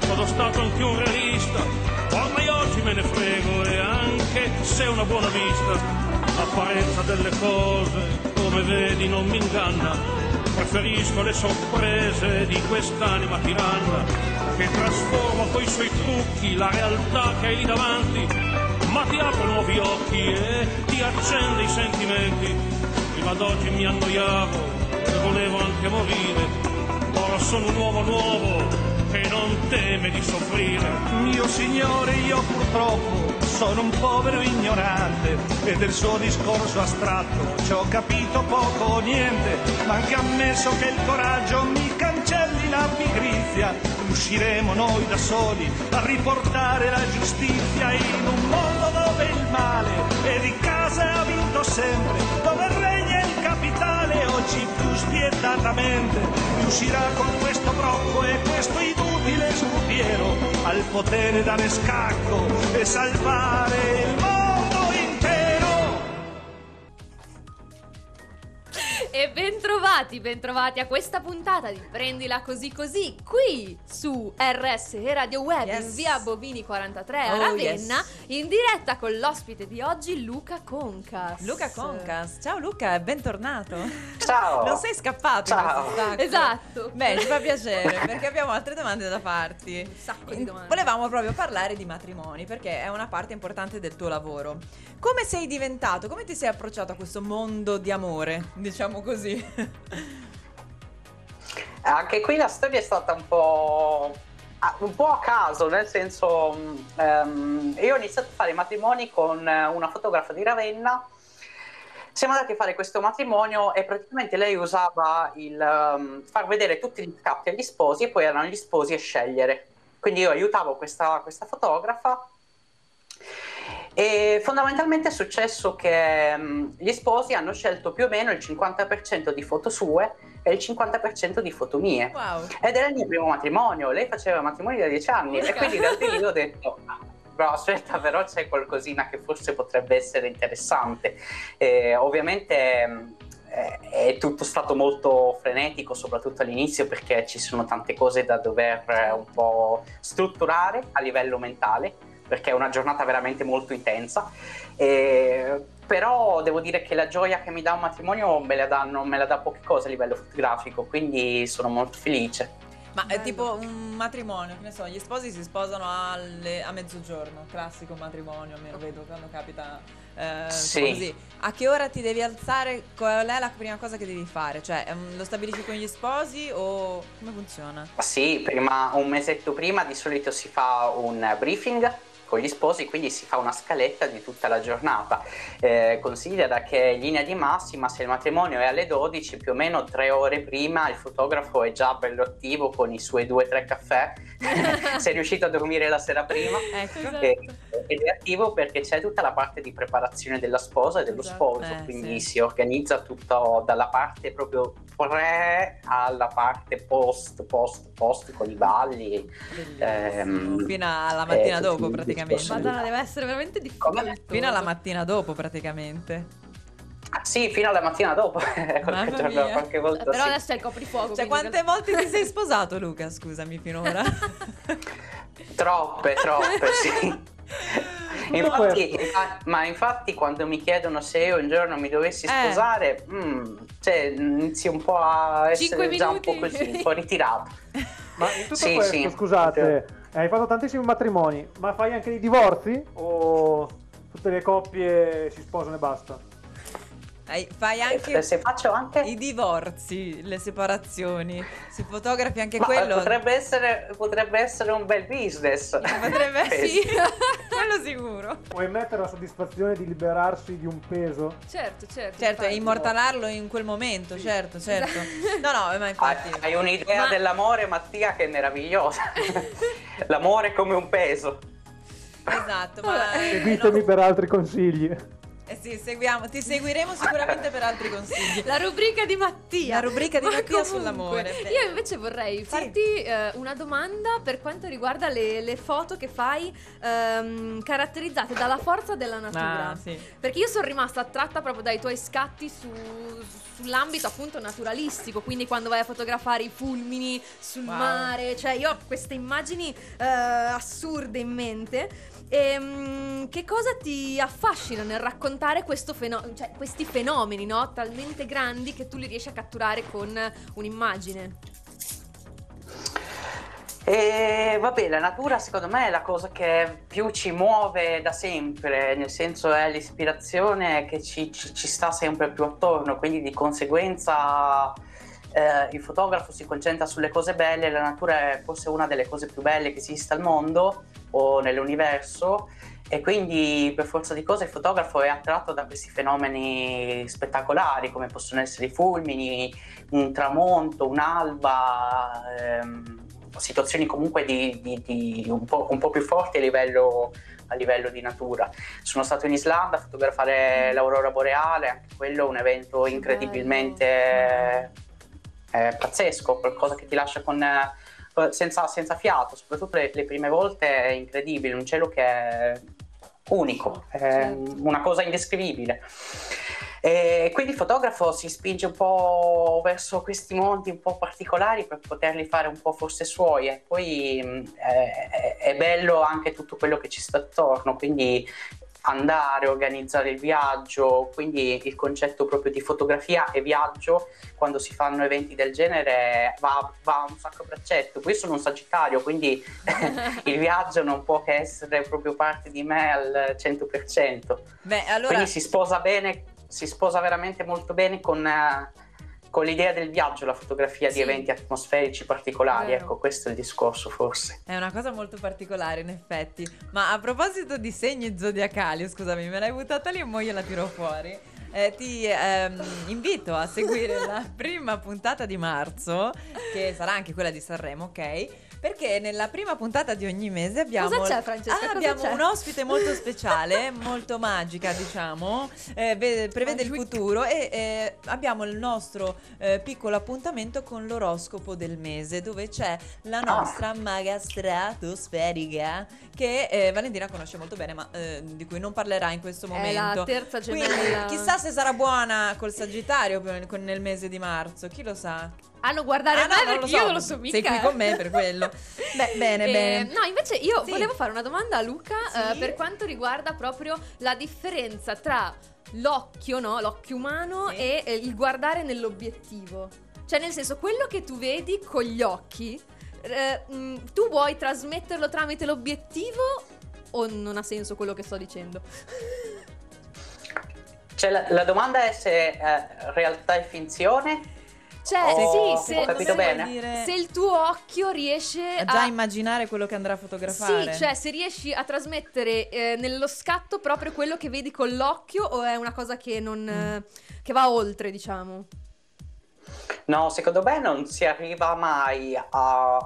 sono stato anche un realista, ormai oggi me ne frego e anche se una buona vista, l'apparenza delle cose, come vedi, non mi inganna. Preferisco le sorprese di quest'anima tiranna che trasforma coi suoi trucchi la realtà che hai lì davanti, ma ti apre nuovi occhi e ti accende i sentimenti. Prima d'oggi mi annoiavo e volevo anche morire, ora sono un uomo nuovo che non teme di soffrire. Mio signore, io purtroppo sono un povero ignorante e del suo discorso astratto ci ho capito poco o niente, ma anche ammesso che il coraggio mi cancelli la pigrizia, riusciremo noi da soli a riportare la giustizia in un mondo dove il male e di casa ha vinto sempre, più spietatamente, riuscirà con questo brocco e questo inutile scudiero al potere dare scacco e salvare il mondo bentrovati, bentrovati a questa puntata di Prendila Così Così qui su RSE Radio Web Yes. in via Bovini 43 a Oh, Ravenna yes. in diretta con l'ospite di oggi Luca Concas. Luca Concas. Ciao Luca, bentornato. Ciao. Non sei scappato Ciao. Esatto. Beh, ci fa piacere perché abbiamo altre domande da farti. Un sacco di domande. Volevamo proprio parlare di matrimoni perché è una parte importante del tuo lavoro. Come sei diventato? Come ti sei approcciato a questo mondo di amore? Diciamo così. Anche qui la storia è stata un po', ah, un po' a caso, nel senso, ehm, io ho iniziato a fare matrimoni con eh, una fotografa di Ravenna. Siamo andati a fare questo matrimonio e praticamente lei usava il ehm, far vedere tutti gli scatti agli sposi e poi erano gli sposi a scegliere. Quindi io aiutavo questa, questa fotografa e fondamentalmente è successo che mh, gli sposi hanno scelto più o meno il 50% di foto sue e il 50% di foto mie. Wow. Ed era il mio primo matrimonio, lei faceva matrimoni da 10 anni e quindi in realtà io ho detto, "Ah, però aspetta, però c'è qualcosina che forse potrebbe essere interessante. E ovviamente eh, è tutto stato molto frenetico, soprattutto all'inizio, perché ci sono tante cose da dover eh, un po' strutturare a livello mentale, perché è una giornata veramente molto intensa. E- però devo dire che la gioia che mi dà un matrimonio me la, danno, me la dà poche cose a livello fotografico, quindi sono molto felice. Ma è tipo un matrimonio, che ne so, gli sposi si sposano alle- a mezzogiorno, classico matrimonio, almeno vedo quando capita eh, Sì. così. A che ora ti devi alzare? Qual è la prima cosa che devi fare? Cioè, ehm, lo stabilisci con gli sposi o come funziona? Sì, prima, un mesetto prima di solito si fa un briefing con gli sposi, quindi si fa una scaletta di tutta la giornata. Eh, considera che in linea di massima, se il matrimonio è alle 12, più o meno tre ore prima il fotografo è già bello attivo con i suoi due o tre caffè. se è riuscito a dormire la sera prima. Ecco. Esatto. E- ed è attivo perché c'è tutta la parte di preparazione della sposa e dello Esatto. sposo, Eh, quindi sì. si organizza tutto dalla parte proprio pre alla parte post, post, post con i balli. Ehm, Fino alla mattina eh, dopo, tutti- praticamente. Madonna, deve essere veramente difficile. Fino alla mattina dopo, praticamente. Sì, fino alla mattina dopo. qualche, Mamma giorno, mia. qualche volta Però sì. adesso è il coprifuoco. Cioè, quante volte ti sei sposato, Luca? Scusami, finora. Troppe, troppe, sì. Infatti, ma infatti quando mi chiedono se io un giorno mi dovessi Eh. sposare, mm, cioè, inizi un po' a essere già un po' così, un po' ritirato. Ma in tutto Sì, questo, sì. scusate, hai fatto tantissimi matrimoni, ma fai anche dei divorzi? O tutte le coppie si sposano e basta? Hai- fai E anche se faccio anche... i divorzi, le separazioni. Si fotografi anche Ma quello. potrebbe essere, potrebbe essere un bel business. Potrebbe Questo. sì, quello sicuro. Puoi mettere la soddisfazione di liberarsi di un peso? Certo, certo. Certo, e infatti. immortalarlo in quel momento, certo, certo. No, no, ma Hai, infatti. hai un'idea Ma- dell'amore, Mattia, che è meravigliosa. L'amore come un peso. Esatto, ma Seguitemi per altri consigli. Eh sì, seguiamo, ti seguiremo sicuramente per altri consigli. La rubrica di Mattia. La rubrica di Ma Mattia comunque, sull'amore. Io invece vorrei farti eh, una domanda per quanto riguarda le, le foto che fai ehm, caratterizzate dalla forza della natura. Ah, sì. Perché io sono rimasta attratta proprio dai tuoi scatti su- sull'ambito appunto naturalistico, quindi quando vai a fotografare i fulmini sul Wow. mare, cioè io ho queste immagini eh, assurde in mente. E, che cosa ti affascina nel raccontare feno- cioè, questi fenomeni no? talmente grandi che tu li riesci a catturare con un'immagine? E vabbè, la natura secondo me è la cosa che più ci muove da sempre, nel senso è l'ispirazione che ci, ci- ci sta sempre più attorno, quindi di conseguenza eh, il fotografo si concentra sulle cose belle, la natura è forse una delle cose più belle che esista al mondo o nell'universo e quindi per forza di cose il fotografo è attratto da questi fenomeni spettacolari come possono essere i fulmini, un tramonto, un'alba, ehm, situazioni comunque di, di- di un, po', un po' più forti a livello, a livello di natura. Sono stato in Islanda a fotografare l'aurora boreale, anche quello è un evento incredibilmente eh, pazzesco, qualcosa che ti lascia con, eh, senza, senza fiato, soprattutto le, le prime volte è incredibile, un cielo che è unico, è Certo. una cosa indescrivibile. E quindi il fotografo si spinge un po' verso questi mondi un po' particolari per poterli fare un po' forse suoi e poi è- è bello anche tutto quello che ci sta attorno, quindi andare, organizzare il viaggio, quindi il concetto proprio di fotografia e viaggio quando si fanno eventi del genere va, va un sacco a braccetto. Poi sono un sagittario, quindi il viaggio non può che essere proprio parte di me al 100%. Beh, allora Quindi si sposa bene, si sposa veramente molto bene con, eh, con l'idea del viaggio, la fotografia Sì. di eventi atmosferici particolari. Vero. Ecco, questo è il discorso forse. è una cosa molto particolare, in effetti. Ma a proposito di segni zodiacali, scusami, me l'hai buttata lì e mo io la tiro fuori. Eh, ti ehm, invito a seguire la prima puntata di marzo, che sarà anche quella di Sanremo, ok? Perché nella prima puntata di ogni mese abbiamo, Cosa c'è, Francesca? Ah, Cosa abbiamo c'è? un ospite molto speciale, molto magica, diciamo, eh, ve- prevede il Magic. futuro e eh, abbiamo il nostro eh, piccolo appuntamento con l'oroscopo del mese, dove c'è la nostra maga stratosferica che eh, Valentina conosce molto bene, ma eh, di cui non parlerà in questo È momento. la terza Quindi gemella. chissà se sarà buona col Sagittario nel mese di marzo, chi lo sa? Ah, non guardare Ah, no, me non lo perché so, io non lo so mica. Sei qui con me per quello. Beh, bene, Eh, bene. No, invece io Sì. volevo fare una domanda a Luca Sì? eh, per quanto riguarda proprio la differenza tra l'occhio, no? L'occhio umano Sì. e eh, il guardare nell'obiettivo. Cioè, nel senso, quello che tu vedi con gli occhi, eh, mh, tu vuoi trasmetterlo tramite l'obiettivo o non ha senso quello che sto dicendo? Cioè, la, la domanda è se eh, realtà e finzione. Cioè, Oh, sì, ho se, capito bene. dire- se il tuo occhio riesce a già a immaginare quello che andrà a fotografare. Sì, cioè se riesci a trasmettere eh, nello scatto proprio quello che vedi con l'occhio o è una cosa che non eh, che va oltre, diciamo. No, secondo me non si arriva mai a,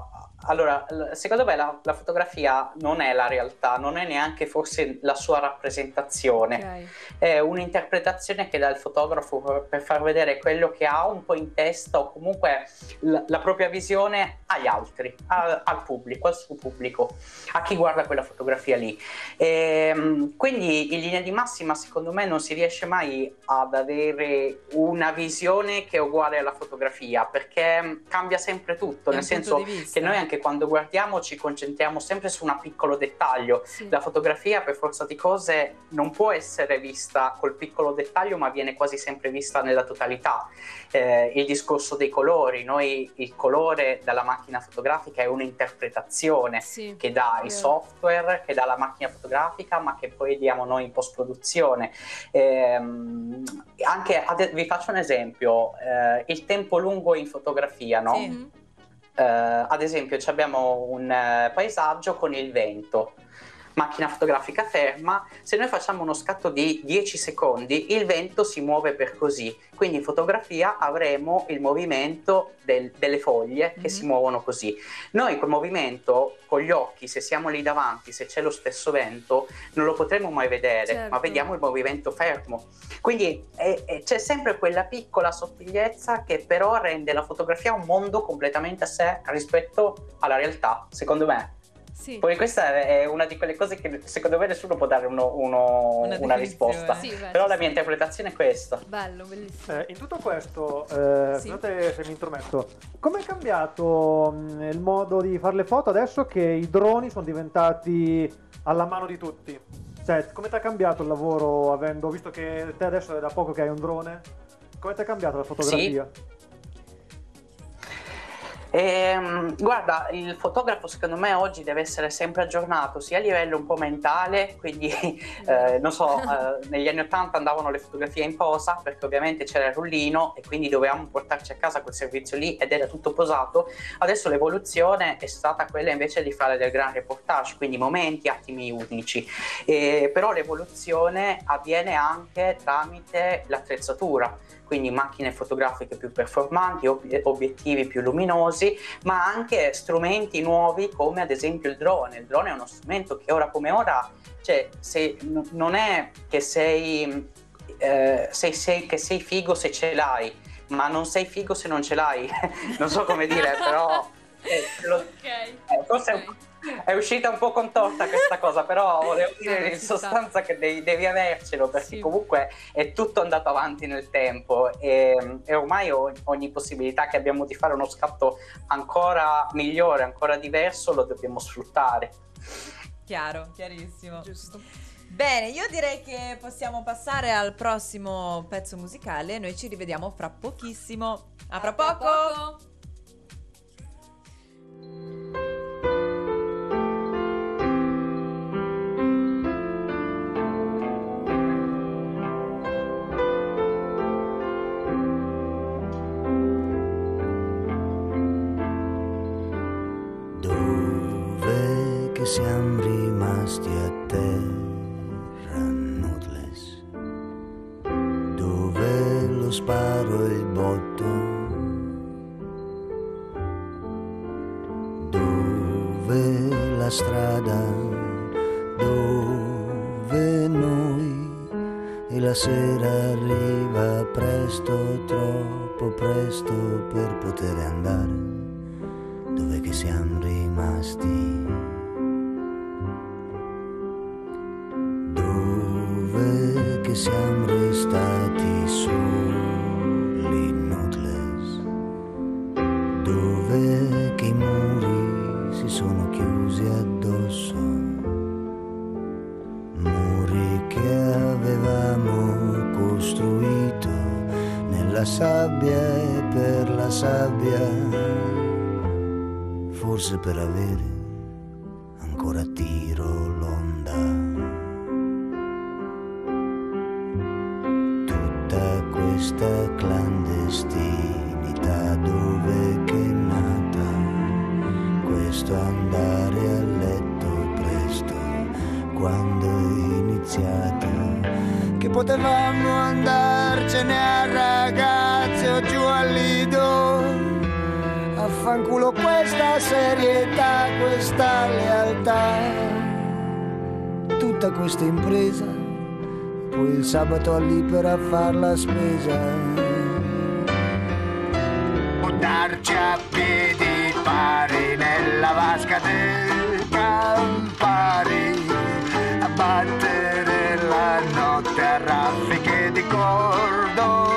allora, secondo me la, la fotografia non è la realtà, non è neanche forse la sua rappresentazione, Ok. è un'interpretazione che dà il fotografo per, far vedere quello che ha un po' in testa o comunque l- la propria visione agli altri, a- al pubblico, al suo pubblico, a chi guarda quella fotografia lì. Ehm, quindi in linea di massima, secondo me, non si riesce mai ad avere una visione che è uguale alla fotografia perché cambia sempre tutto, nel senso che noi anche quando guardiamo ci concentriamo sempre su un piccolo dettaglio. Sì. La fotografia, per forza di cose, non può essere vista col piccolo dettaglio, ma viene quasi sempre vista nella totalità. Eh, il discorso dei colori, noi il colore dalla macchina fotografica è un'interpretazione Sì. che dà il software, che dà la macchina fotografica, ma che poi diamo noi in post-produzione. Ehm, anche, ad- vi faccio un esempio, eh, il tempo lungo in fotografia, no? Sì. Eh, ad esempio, abbiamo un eh, paesaggio con il vento, macchina fotografica ferma. Se noi facciamo uno scatto di 10 secondi, il vento si muove per così. Quindi in fotografia avremo il movimento del- delle foglie che Mhm. si muovono così. Noi quel movimento con gli occhi, se siamo lì davanti, se c'è lo stesso vento, non lo potremo mai vedere, Certo. ma vediamo il movimento fermo. Quindi è- è- c'è sempre quella piccola sottigliezza che però rende la fotografia un mondo completamente a sé rispetto alla realtà, secondo me. Sì. Poi questa è una di quelle cose che secondo me nessuno può dare uno- uno- Una una, risposta. Sì, beh, Però la mia interpretazione è questa. Bello, bellissimo. Eh, in tutto questo, eh, Sì. scusate se mi intrometto, come è cambiato mh, il modo di fare le foto adesso che i droni sono diventati alla mano di tutti? Cioè, come ti ha cambiato il lavoro avendo, visto che te adesso è da poco che hai un drone, come ti è cambiata la fotografia? Ehm, guarda, il fotografo secondo me oggi deve essere sempre aggiornato sia a livello un po' mentale, quindi eh, non so, eh, negli anni 80 andavano le fotografie in posa perché ovviamente c'era il rullino e quindi dovevamo portarci a casa quel servizio lì ed era tutto posato. Adesso l'evoluzione è stata quella invece di fare del gran reportage, quindi momenti, attimi unici. Eh, però l'evoluzione avviene anche tramite l'attrezzatura quindi macchine fotografiche più performanti, ob- obiettivi più luminosi, ma anche strumenti nuovi come ad esempio il drone. Il drone è uno strumento che ora come ora, cioè, se, n- non è che sei, eh, sei- sei- che sei figo se ce l'hai, ma non sei figo se non ce l'hai. non so come dire, però... eh, lo- Ok. eh, forse è un- è uscita un po' contorta questa cosa, però volevo dire in sostanza che devi, devi avercelo perché Sì. comunque è tutto andato avanti nel tempo e, e ormai ogni possibilità che abbiamo di fare uno scatto ancora migliore, ancora diverso, lo dobbiamo sfruttare. Chiaro, chiarissimo. Giusto. Bene, io direi che possiamo passare al prossimo pezzo musicale. Noi ci rivediamo fra pochissimo. A fra poco. Dove Lo sparo il botto. Dove la strada? Dove noi? E la sera arriva presto, troppo presto per poter andare. Dove che siamo rimasti? Sabato all'ipera a far la spesa. Buttarci a piedi pari nella vasca del Campari, a battere la notte a raffiche di cordon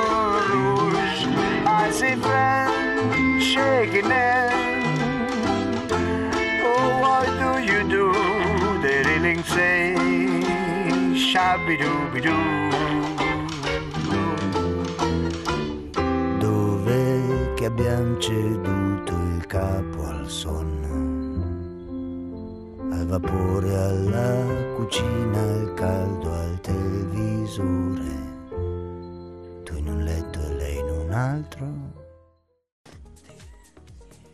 rouge. I see friends shaking hands. Oh, what do you do? The reeling say, shabby dooby Dove abbiamo ceduto il capo al sonno, al vapore, alla cucina, al caldo, al televisore. Tu in un letto e lei in un altro.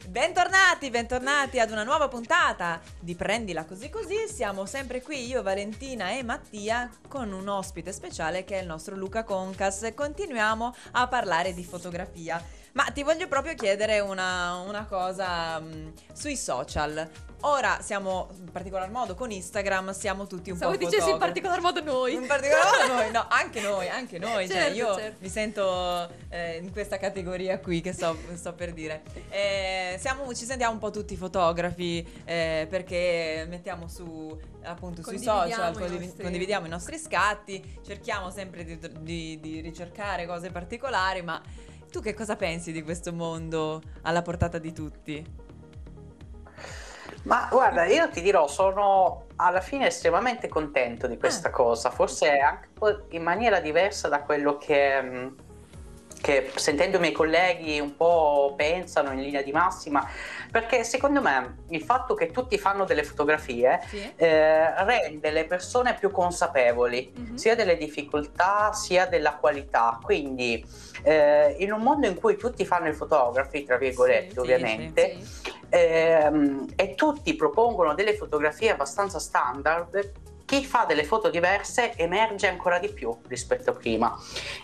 Bentornati, bentornati ad una nuova puntata di Prendila così così. Siamo sempre qui, io, Valentina e Mattia, con un ospite speciale che è il nostro Luca Concas continuiamo a parlare di fotografia. Ma ti voglio proprio chiedere una, una cosa mh, sui social. Ora siamo in particolar modo con Instagram, siamo tutti un Stavo po' dicendo in particolar modo noi. In particolar modo noi, no, anche noi, anche noi. cioè Certo, io certo. mi sento eh, in questa categoria qui che sto, sto per dire. Eh, siamo, ci sentiamo un po' tutti fotografi eh, perché mettiamo su appunto sui social, i nostri- condividiamo i nostri scatti, cerchiamo sempre di, di- di ricercare cose particolari, ma tu che cosa pensi di questo mondo alla portata di tutti? Ma guarda, io ti dirò, sono alla fine estremamente contento di questa cosa, forse anche in maniera diversa da quello che, mh, che sentendo i miei colleghi un po' pensano in linea di massima, perché secondo me il fatto che tutti fanno delle fotografie Sì? eh, rende le persone più consapevoli Mhm. sia delle difficoltà sia della qualità. Quindi, eh, in un mondo in cui tutti fanno i fotografi, tra virgolette, Sì, ovviamente, Sì. ehm, e tutti propongono delle fotografie abbastanza standard. Chi fa delle foto diverse emerge ancora di più rispetto a prima.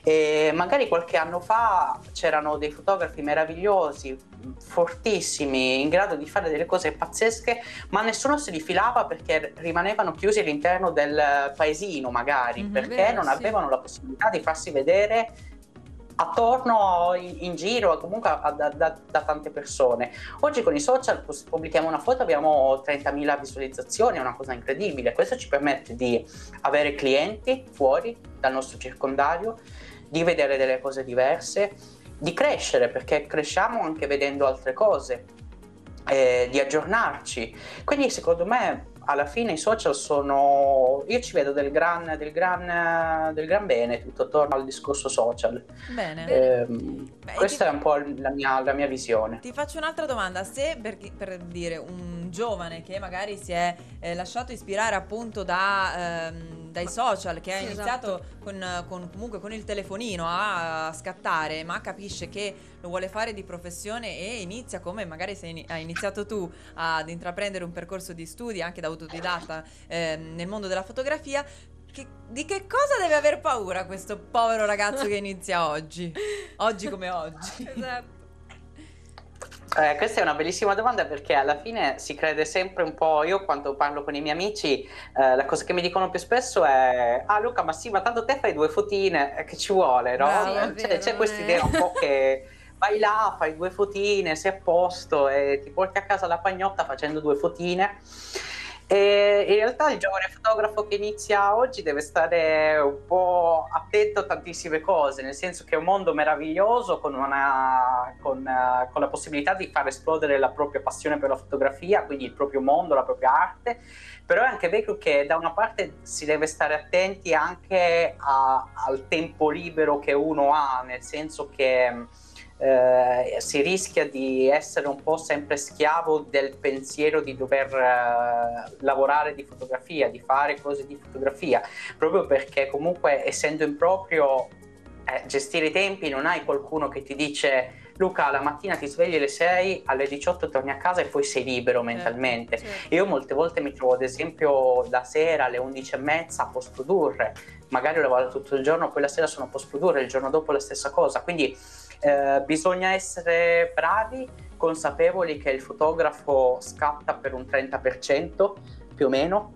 E magari qualche anno fa c'erano dei fotografi meravigliosi, fortissimi, in grado di fare delle cose pazzesche, ma nessuno se li filava perché rimanevano chiusi all'interno del paesino, magari, Mhm, perché vero, non sì. avevano la possibilità di farsi vedere attorno in, giro comunque a- da, da- da tante persone. Oggi con i social pubblichiamo una foto abbiamo 30.000 visualizzazioni è una cosa incredibile. Questo ci permette di avere clienti fuori dal nostro circondario di vedere delle cose diverse di crescere perché cresciamo anche vedendo altre cose eh, di aggiornarci. Quindi secondo me alla fine i social sono io ci vedo del gran, del gran, del gran bene tutto attorno al discorso social Bene. Ehm, Beh, questa ti- è un po' la mia, la mia visione. Ti faccio un'altra domanda, se per, per dire un giovane che magari si è eh, lasciato ispirare appunto da, ehm, dai social, che ha Sì, iniziato esatto. con, con- comunque con il telefonino a, scattare, ma capisce che lo vuole fare di professione e inizia come magari sei hai iniziato tu ad intraprendere un percorso di studi anche da autodidatta ehm, nel mondo della fotografia, che- di che cosa deve aver paura questo povero ragazzo che inizia oggi? Oggi come oggi. Esatto. Eh, questa è una bellissima domanda perché alla fine si crede sempre un po'. Io quando parlo con i miei amici, eh, la cosa che mi dicono più spesso è: Ah, Luca, ma sì, ma tanto te fai due fotine, eh, che ci vuole, no? Bravo, C'è- vero, c'è questa idea un po' che vai là, fai due fotine, sei a posto e ti porti a casa la pagnotta facendo due fotine. E in realtà il giovane fotografo che inizia oggi deve stare un po' a tantissime cose, nel senso che è un mondo meraviglioso con, una, con, eh, con la possibilità di far esplodere la propria passione per la fotografia, quindi il proprio mondo, la propria arte, però è anche vero che da una parte si deve stare attenti anche a- al tempo libero che uno ha, nel senso che eh, si rischia di essere un po' sempre schiavo del pensiero di dover eh, lavorare di fotografia, di fare cose di fotografia, proprio perché comunque essendo in proprio eh, gestire i tempi non hai qualcuno che ti dice Luca la mattina ti svegli alle 6, alle 18 torni a casa e poi sei libero mentalmente. certo. Io molte volte mi trovo ad esempio la sera alle 11 e mezza a post produrre, magari ho lavorato tutto il giorno, poi la sera sono a post produrre, il giorno dopo la stessa cosa, quindi eh, bisogna essere bravi consapevoli che il fotografo scatta per un 30% più o meno,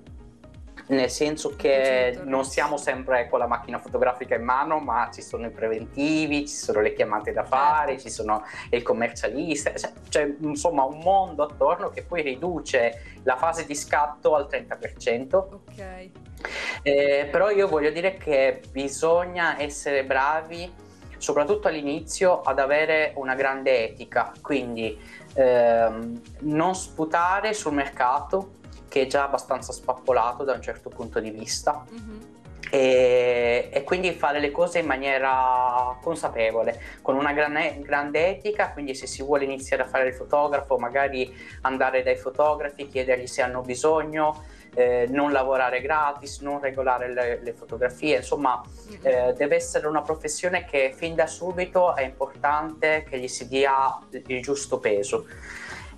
nel senso che non siamo sempre con la macchina fotografica in mano, ma ci sono i preventivi, ci sono le chiamate da fare, Certo. ci sono il commercialista, cioè, c'è insomma un mondo attorno che poi riduce la fase di scatto al 30%. Ok. Eh, però io voglio dire che bisogna essere bravi, soprattutto all'inizio, ad avere una grande etica, quindi ehm, non sputare sul mercato che è già abbastanza spappolato da un certo punto di vista. Mhm. e, e quindi fare le cose in maniera consapevole, con una gran- grande etica, quindi se si vuole iniziare a fare il fotografo, magari andare dai fotografi, chiedergli se hanno bisogno, eh, non lavorare gratis, non regolare le, le fotografie, insomma eh, deve essere una professione che fin da subito è importante che gli si dia il giusto peso.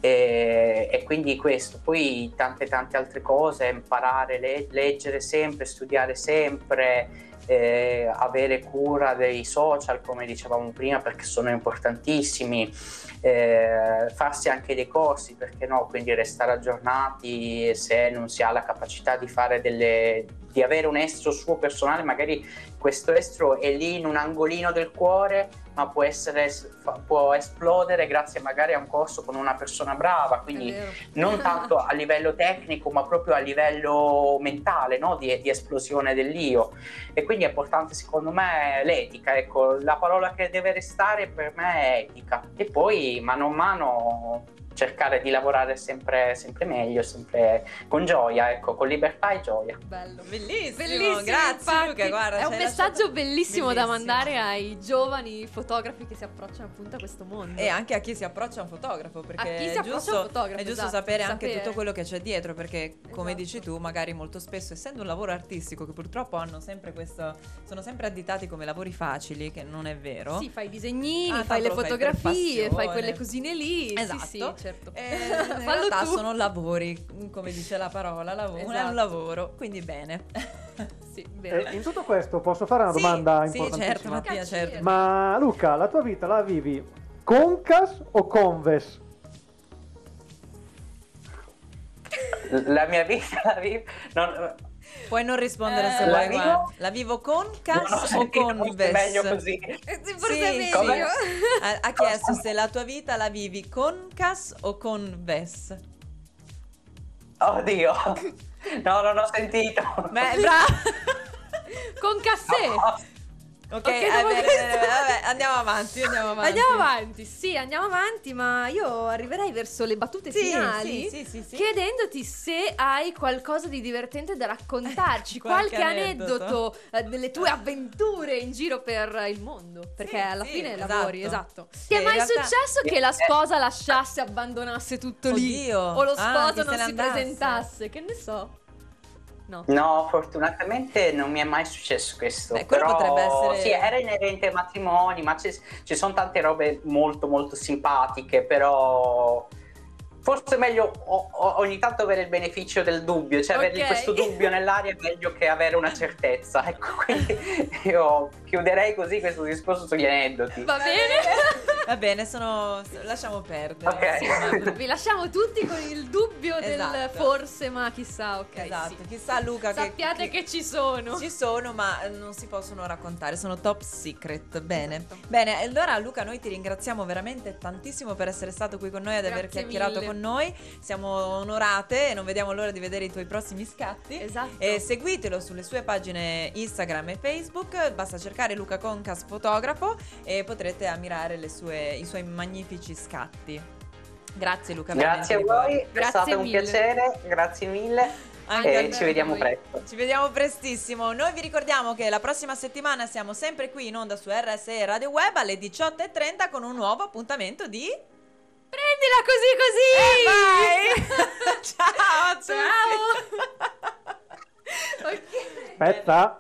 E, e quindi questo, poi tante tante altre cose, imparare, le- leggere sempre, studiare sempre, eh, avere cura dei social come dicevamo prima perché sono importantissimi, eh, farsi anche dei corsi perché no, quindi restare aggiornati se non si ha la capacità di fare delle di avere un estro suo personale, magari questo estro è lì in un angolino del cuore, ma può essere può esplodere grazie magari a un corso con una persona brava, quindi non tanto a livello tecnico, ma proprio a livello mentale, no? di, di esplosione dell'io. E quindi è importante, secondo me, l'etica. Ecco, la parola che deve restare per me è etica. E poi, mano a mano, cercare di lavorare sempre, sempre meglio, sempre con gioia, ecco, con libertà e gioia. Bello. Bellissimo, Bellissimo, grazie infatti. Luca, guarda, è un messaggio lasciato- bellissimo, da Bellissimo. mandare ai giovani fotografi che si approcciano appunto a questo mondo. E anche a chi si approccia a un fotografo, perché A chi si è giusto, un fotografo, è giusto esatto, sapere anche sapere. tutto quello che c'è dietro, perché come Esatto. dici tu, magari molto spesso, essendo un lavoro artistico, che purtroppo hanno sempre questo, sono sempre additati come lavori facili, che non è vero. Sì, fai i disegnini, Ah, fai le fai fotografie, fai passione. quelle cosine lì. Esatto. Sì, sì, certo. Eh, in Fallo realtà tu. sono lavori, come dice la parola, lavoro, è Esatto. un lavoro, quindi bene. Sì. Eh, in tutto questo posso fare una Sì, domanda sì, importantissima? certo, Mattia, certo. Ma Luca, la tua vita la vivi con o Conves? La mia vita la vivo. Puoi non rispondere Eh, se la vuoi, vivo- guarda. La vivo con Cas o sentito con Ves? meglio così. Eh, sì, forse Sì, meglio. come- Ha, ha chiesto se la tua vita la vivi con Cas o con Ves. Oddio, no, non ho sentito. Beh, bravo. Con cassè. Ok, Ok, eh, dopo bene, questo- bene, vabbè, andiamo avanti, andiamo avanti. Andiamo avanti, sì, andiamo avanti, ma io arriverei verso le battute Sì, finali sì, sì, sì, sì. chiedendoti se hai qualcosa di divertente da raccontarci, Qualche qualche, aneddoto. eh, delle tue avventure in giro per il mondo, perché alla fine esatto. lavori, esatto. Sì, Ti è mai realtà- successo che la sposa lasciasse, abbandonasse tutto lì? Oddio. O lo Ah, sposo se non si presentasse? Che ne so. No. No, fortunatamente non mi è mai successo questo. Beh, quello però, potrebbe essere- Sì, era inerente ai matrimoni, ma ci, ci sono tante robe molto molto simpatiche, però forse è meglio ogni tanto avere il beneficio del dubbio, cioè avere Ok. questo dubbio nell'aria è meglio che avere una certezza. Ecco, quindi io chiuderei così questo discorso sugli aneddoti. Va bene? Va bene, sono... lasciamo perdere. Ok. Sì, ma- Vi lasciamo tutti con il dubbio del Esatto. forse, ma chissà, ok. Esatto, sì. chissà Luca Sappiate che, ci sono. Ci sono, ma eh, non si possono raccontare, sono top secret. Bene. Esatto. Bene, allora Luca, noi ti ringraziamo veramente tantissimo per essere stato qui con noi ad aver Grazie chiacchierato mille. Con noi. Siamo onorate e non vediamo l'ora di vedere i tuoi prossimi scatti. Esatto. E seguitelo sulle sue pagine Instagram e Facebook, basta cercare Luca Concas fotografo e potrete ammirare le sue- i suoi magnifici scatti. Grazie Luca. Grazie a voi, è Grazie stato un mille. piacere, grazie mille Anche e ci vediamo voi. presto. Ci vediamo prestissimo. Noi vi ricordiamo che la prossima settimana siamo sempre qui in onda su RSE Radio Web alle 18.30 con un nuovo appuntamento di... Prendila così così! Eh, vai! Ciao! Ciao! ok. Aspetta.